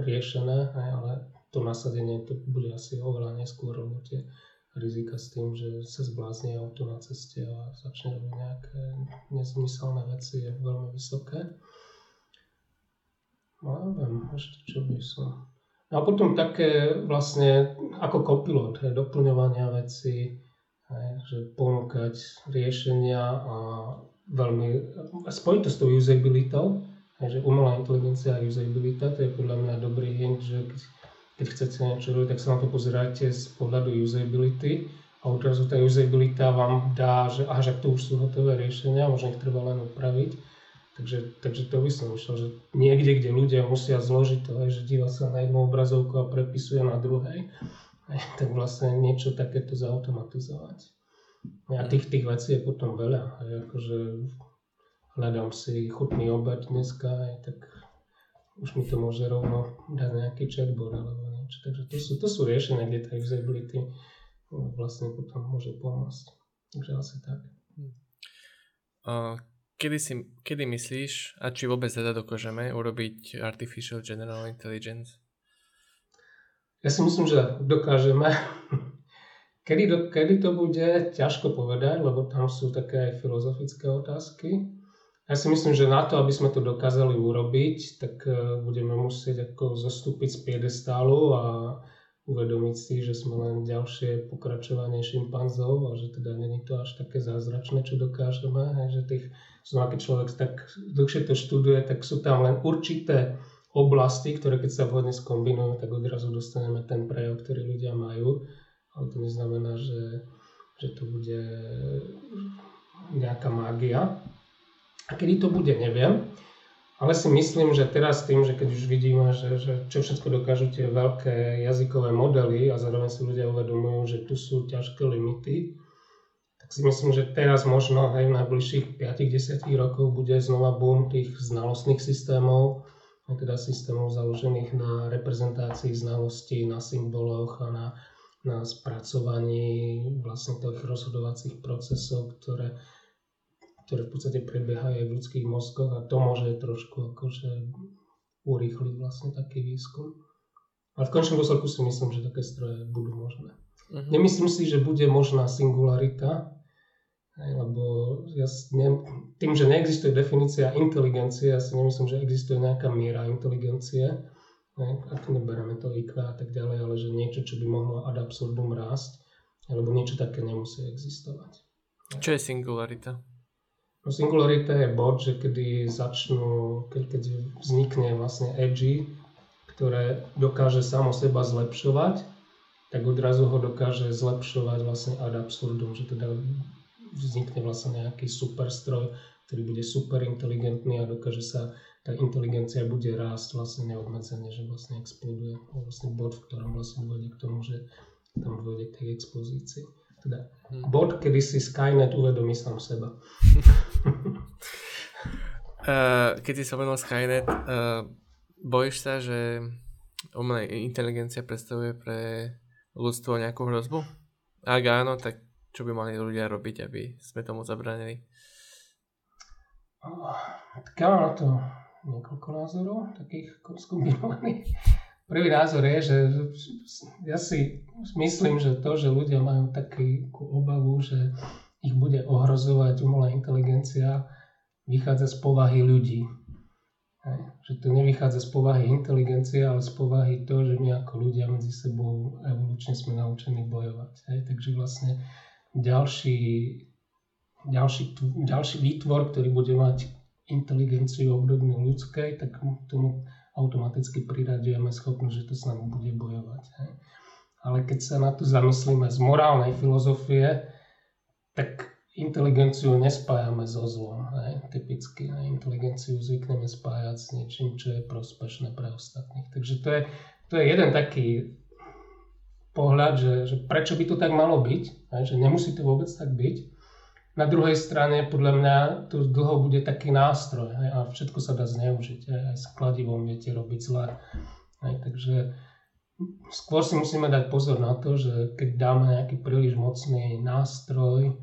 riešené, ale to nasadenie to bude asi oveľa neskôr, lebo tie rizika s tým, že sa zbláznie auto na ceste a začne robiť nejaké nezmyselné veci je veľmi vysoké. No neviem, ešte čo by som... No a potom také vlastne ako kopilot, hej, doplňovania veci, hej, že ponúkať riešenia a veľmi spojiť to s tou usabilitou, že umelá inteligencia a usabilita, to je podľa mňa dobrý hint, že keď, keď chcete niečo robiť, tak sa na to pozeráte z pohľadu usability a odrazu tá usabilita vám dá, že aha, že to už sú hotové riešenia, možno ich treba len upraviť. Takže, takže to by som myslel, že niekde, kde ľudia musia zložiť to, že díva sa na jednu obrazovku a prepisuje na druhej, tak vlastne niečo takéto zautomatizovať. A tých, tých vecí je potom veľa. Akože hľadám si chutný obed dneska, tak už mi to môže rovno dať nejaký chatbot alebo niečo. Takže to sú, to sú riešenia, kde tá usability vlastne potom môže pomôcť. Takže asi tak. Kedy, si, kedy myslíš, a či vôbec teda dokážeme urobiť Artificial General Intelligence? Ja si myslím, že dokážeme. Kedy, do, kedy to bude, ťažko povedať, lebo tam sú také aj filozofické otázky. Ja si myslím, že na to, aby sme to dokázali urobiť, tak e, budeme musieť ako zostúpiť z piedestálu a uvedomiť si, že sme len ďalšie pokračovanie šimpanzov a že teda není to až také zázračné, čo dokážeme. Hej, že tých, znova, keď človek tak dlhšie to študuje, tak sú tam len určité oblasti, ktoré keď sa vhodne skombinujú, tak odrazu dostaneme ten prejav, ktorý ľudia majú. Ale to neznamená, že, že to bude nejaká mágia. A kedy to bude, neviem. Ale si myslím, že teraz tým, že keď už vidíme, že, že čo všetko dokážu tie veľké jazykové modely a zároveň si ľudia uvedomujú, že tu sú ťažké limity, tak si myslím, že teraz možno aj v najbližších 5-10 rokov bude znova boom tých znalostných systémov, teda systémov založených na reprezentácii znalostí, na symboloch a na, na spracovaní vlastne tých rozhodovacích procesov, ktoré ktoré v podstate prebiehajú aj v ľudských mozgoch a to môže trošku akože urýchliť vlastne taký výskum. Ale v končnom dôsledku si myslím, že také stroje budú možné. Uh-huh. Nemyslím si, že bude možná singularita, lebo ja ne, tým, že neexistuje definícia inteligencie, ja si nemyslím, že existuje nejaká miera inteligencie, ne, ak nebereme to IQ a tak ďalej, ale že niečo, čo by mohlo ad absurdum rásť, alebo niečo také nemusí existovať. Čo je singularita? Singularita je bod, že kedy začnú, keď, keď vznikne vlastne edgy, ktoré dokáže samo seba zlepšovať, tak odrazu ho dokáže zlepšovať vlastne ad absurdum, že teda vznikne vlastne nejaký superstroj, ktorý bude super inteligentný a dokáže sa, tá inteligencia bude rásť vlastne neobmedzene, že vlastne exploduje. Vlastne bod, v ktorom vlastne dôjde k tomu, že tam dôjde k tej expozícii. Teda hm. bod, kedy si Skynet uvedomí sám seba. uh, keď si spomenul Skynet, uh, bojíš sa, že umelá inteligencia predstavuje pre ľudstvo nejakú hrozbu? Ak áno, tak čo by mali ľudia robiť, aby sme tomu ja mám na to niekoľko názorov, takých skombinovaných. Prvý názor je, že ja si myslím, že to, že ľudia majú takú obavu, že ich bude ohrozovať umelá inteligencia, vychádza z povahy ľudí. Že to nevychádza z povahy inteligencie, ale z povahy to, že my ako ľudia medzi sebou evolučne sme naučení bojovať. Takže vlastne ďalší, ďalší, ďalší výtvor, ktorý bude mať inteligenciu obdobnú ľudskej, tak tomu automaticky priraďujeme schopnosť, že to s nami bude bojovať. Hej. Ale keď sa na to zamyslíme z morálnej filozofie, tak inteligenciu nespájame so zlom. Hej, typicky hej, inteligenciu zvykneme spájať s niečím, čo je prospešné pre ostatných. Takže to je, to je jeden taký pohľad, že, že prečo by to tak malo byť, hej, že nemusí to vôbec tak byť. Na druhej strane, podľa mňa, to dlho bude taký nástroj hej, a všetko sa dá zneužiť. Hej, aj s kladivom viete robiť zle. Hej, takže skôr si musíme dať pozor na to, že keď dáme nejaký príliš mocný nástroj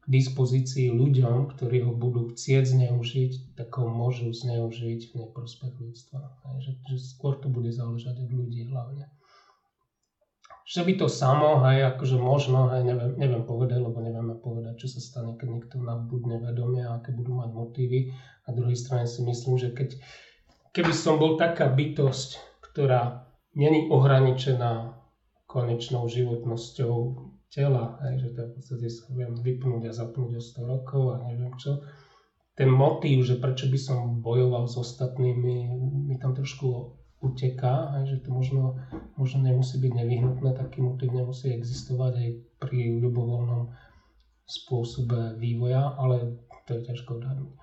k dispozícii ľuďom, ktorí ho budú chcieť zneužiť, tak ho môžu zneužiť v neprospech ľudstva. Že, že skôr to bude záležať od ľudí hlavne. Že by to samo, hej, akože možno, hej, neviem, neviem povedať, lebo nevieme povedať, čo sa stane, keď niekto nabudne vedomie a aké budú mať motívy. Na druhej strane si myslím, že keď, keby som bol taká bytosť, ktorá není ohraničená konečnou životnosťou tela, hej, že to v podstate sa viem vypnúť a zapnúť o 100 rokov a neviem čo, ten motív, že prečo by som bojoval s ostatnými, mi tam trošku uteká, aj, že to možno, možno nemusí byť nevyhnutné, taký motív nemusí existovať aj pri ľubovoľnom spôsobe vývoja, ale to je ťažko odhadnúť.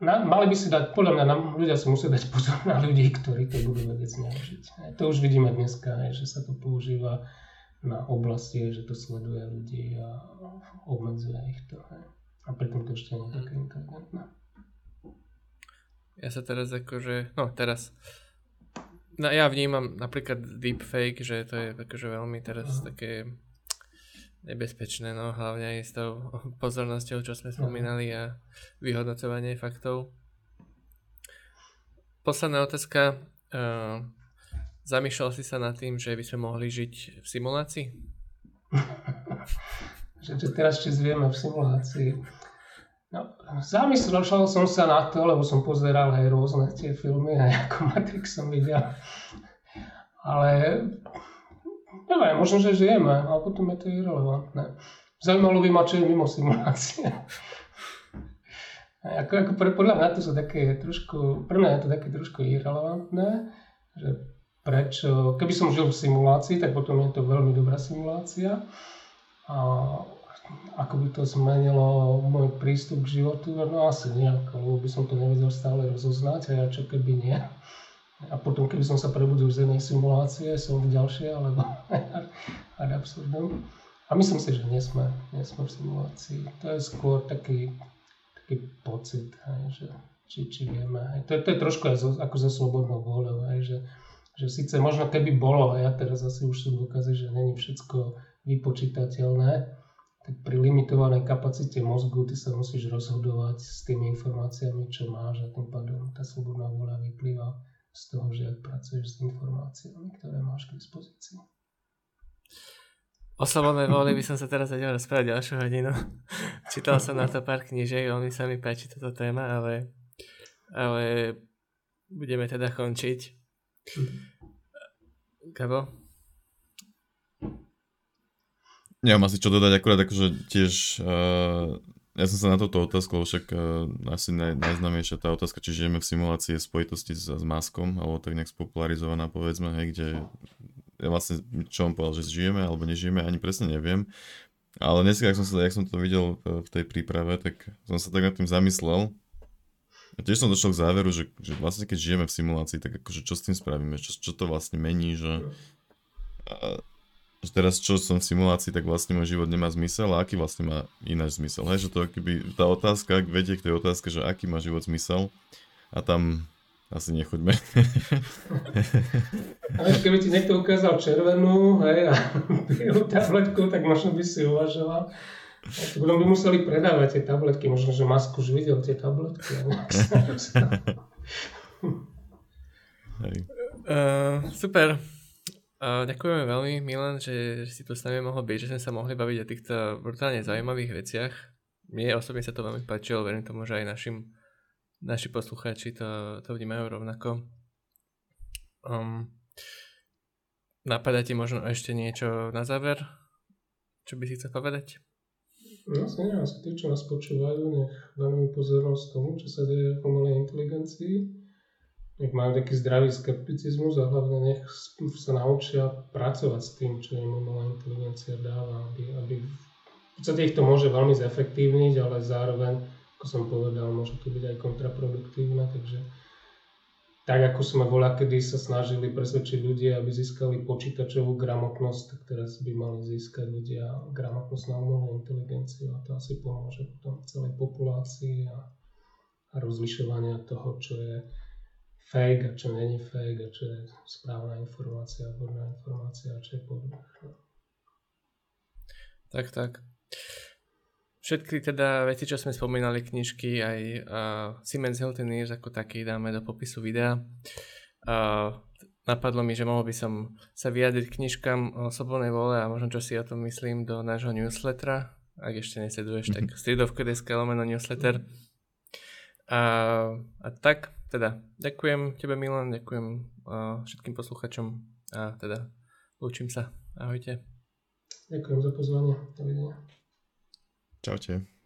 Na, mali by si dať, podľa mňa nám, ľudia si musia dať pozor na ľudí, ktorí to budú vedieť zneužiť. To už vidíme dneska, že sa to používa na oblasti, že to sleduje ľudí a obmedzuje ich to. A pritom to ešte nie je také inteligentné. Ja sa teraz akože, no teraz, no ja vnímam napríklad deepfake, že to je akože veľmi teraz uh-huh. také nebezpečné, no hlavne aj s tou pozornosťou, čo sme spomínali a vyhodnocovanie faktov. Posledná otázka. Uh, Zamýšľal si sa nad tým, že by sme mohli žiť v simulácii? že, že teraz či zvieme v simulácii. No, zamyslel som sa na to, lebo som pozeral aj rôzne tie filmy, aj ako Matrix som videl. Ale neviem, možno, že žijeme, ale potom je to irrelevantné. Zaujímalo by ma, čo je mimo simulácie. ako, ako pre, podľa mňa to sú také trošku, pre mňa je to také trošku irrelevantné, že prečo, keby som žil v simulácii, tak potom je to veľmi dobrá simulácia. A ako by to zmenilo môj prístup k životu, no asi nejak, lebo by som to nevedel stále rozoznať a ja čo keby nie. A potom, keby som sa prebudil z jednej simulácie, som v ďalšej, alebo ad absurdum. A myslím si, že nie sme, nie sme v simulácii. To je skôr taký, taký pocit, hej, že či, či vieme. Hej. To, je, to je trošku aj zo, ako so slobodnou vôľou, hej, že že síce možno keby bolo, a ja teraz asi už sú dôkazy, že není všetko vypočítateľné, tak pri limitovanej kapacite mozgu ty sa musíš rozhodovať s tými informáciami, čo máš a tým pádom tá slobodná vôľa vyplýva z toho, že ak pracuješ s informáciami, ktoré máš k dispozícii. O slobodnej vôli by som sa teraz vedel rozprávať ďalšiu hodinu. Čítal som na to pár knížek, veľmi sa mi páči táto téma, ale, ale budeme teda končiť. Gabo? Nemám asi čo dodať, akurát akože tiež uh, ja som sa na toto otázku, však uh, asi naj, najznámejšia tá otázka, či žijeme v simulácii v spojitosti s, s maskom, alebo tak nejak spopularizovaná, povedzme, hej, kde ja vlastne, čo on povedal, že žijeme alebo nežijeme, ani presne neviem. Ale dnes, ak som, sa, jak som to videl v tej príprave, tak som sa tak nad tým zamyslel, a tiež som došiel k záveru, že, že vlastne keď žijeme v simulácii, tak akože čo s tým spravíme, čo, čo to vlastne mení, že, a, že teraz čo som v simulácii, tak vlastne môj život nemá zmysel a aký vlastne má ináč zmysel. Hej, že to keby tá otázka, vedie k tej otázke, že aký má život zmysel a tam asi nechoďme. Ale keby ti niekto ukázal červenú hej, a bielú tabletku, tak možno by si uvažoval. Potom by museli predávať tie tabletky, možno, že Musk už videl tie tabletky. uh, super. Uh, ďakujeme veľmi, Milan, že, že si tu s nami mohol byť, že sme sa mohli baviť o týchto brutálne zaujímavých veciach. Mne osobne sa to veľmi páčilo, verím tomu, že aj našim, naši poslucháči to, to vnímajú rovnako. Um, napadá ti možno ešte niečo na záver? Čo by si chcel povedať? Vlastne asi tí, čo nás počúvajú, nech venujú pozornosť tomu, čo sa deje v umelej inteligencii. Nech majú taký zdravý skepticizmus a hlavne nech sa naučia pracovať s tým, čo im umelá inteligencia dáva, aby, aby v podstate ich to môže veľmi zefektívniť, ale zároveň, ako som povedal, môže to byť aj kontraproduktívne, takže tak ako sme voľa kedy sa snažili presvedčiť ľudia, aby získali počítačovú gramotnosť, tak teraz by mali získať ľudia gramotnosť na umelú inteligenciu a to asi pomôže potom celej populácii a, a rozlišovania toho, čo je fake a čo není fake a čo je správna informácia, vhodná informácia a čo je podľa. Tak, tak. Všetky teda veci, čo sme spomínali, knižky, aj uh, Siemens Healthineers ako taký dáme do popisu videa. Uh, napadlo mi, že mohol by som sa vyjadriť knižkám o slobodnej vole a možno čo si o tom myslím do nášho newslettera. Ak ešte nesleduješ, tak mhm. stredovka.sk lomeno newsletter. A, a tak, teda, ďakujem tebe Milan, ďakujem uh, všetkým posluchačom a teda lúčim sa. Ahojte. Ďakujem za pozvanie. Dovidenia. Čaute.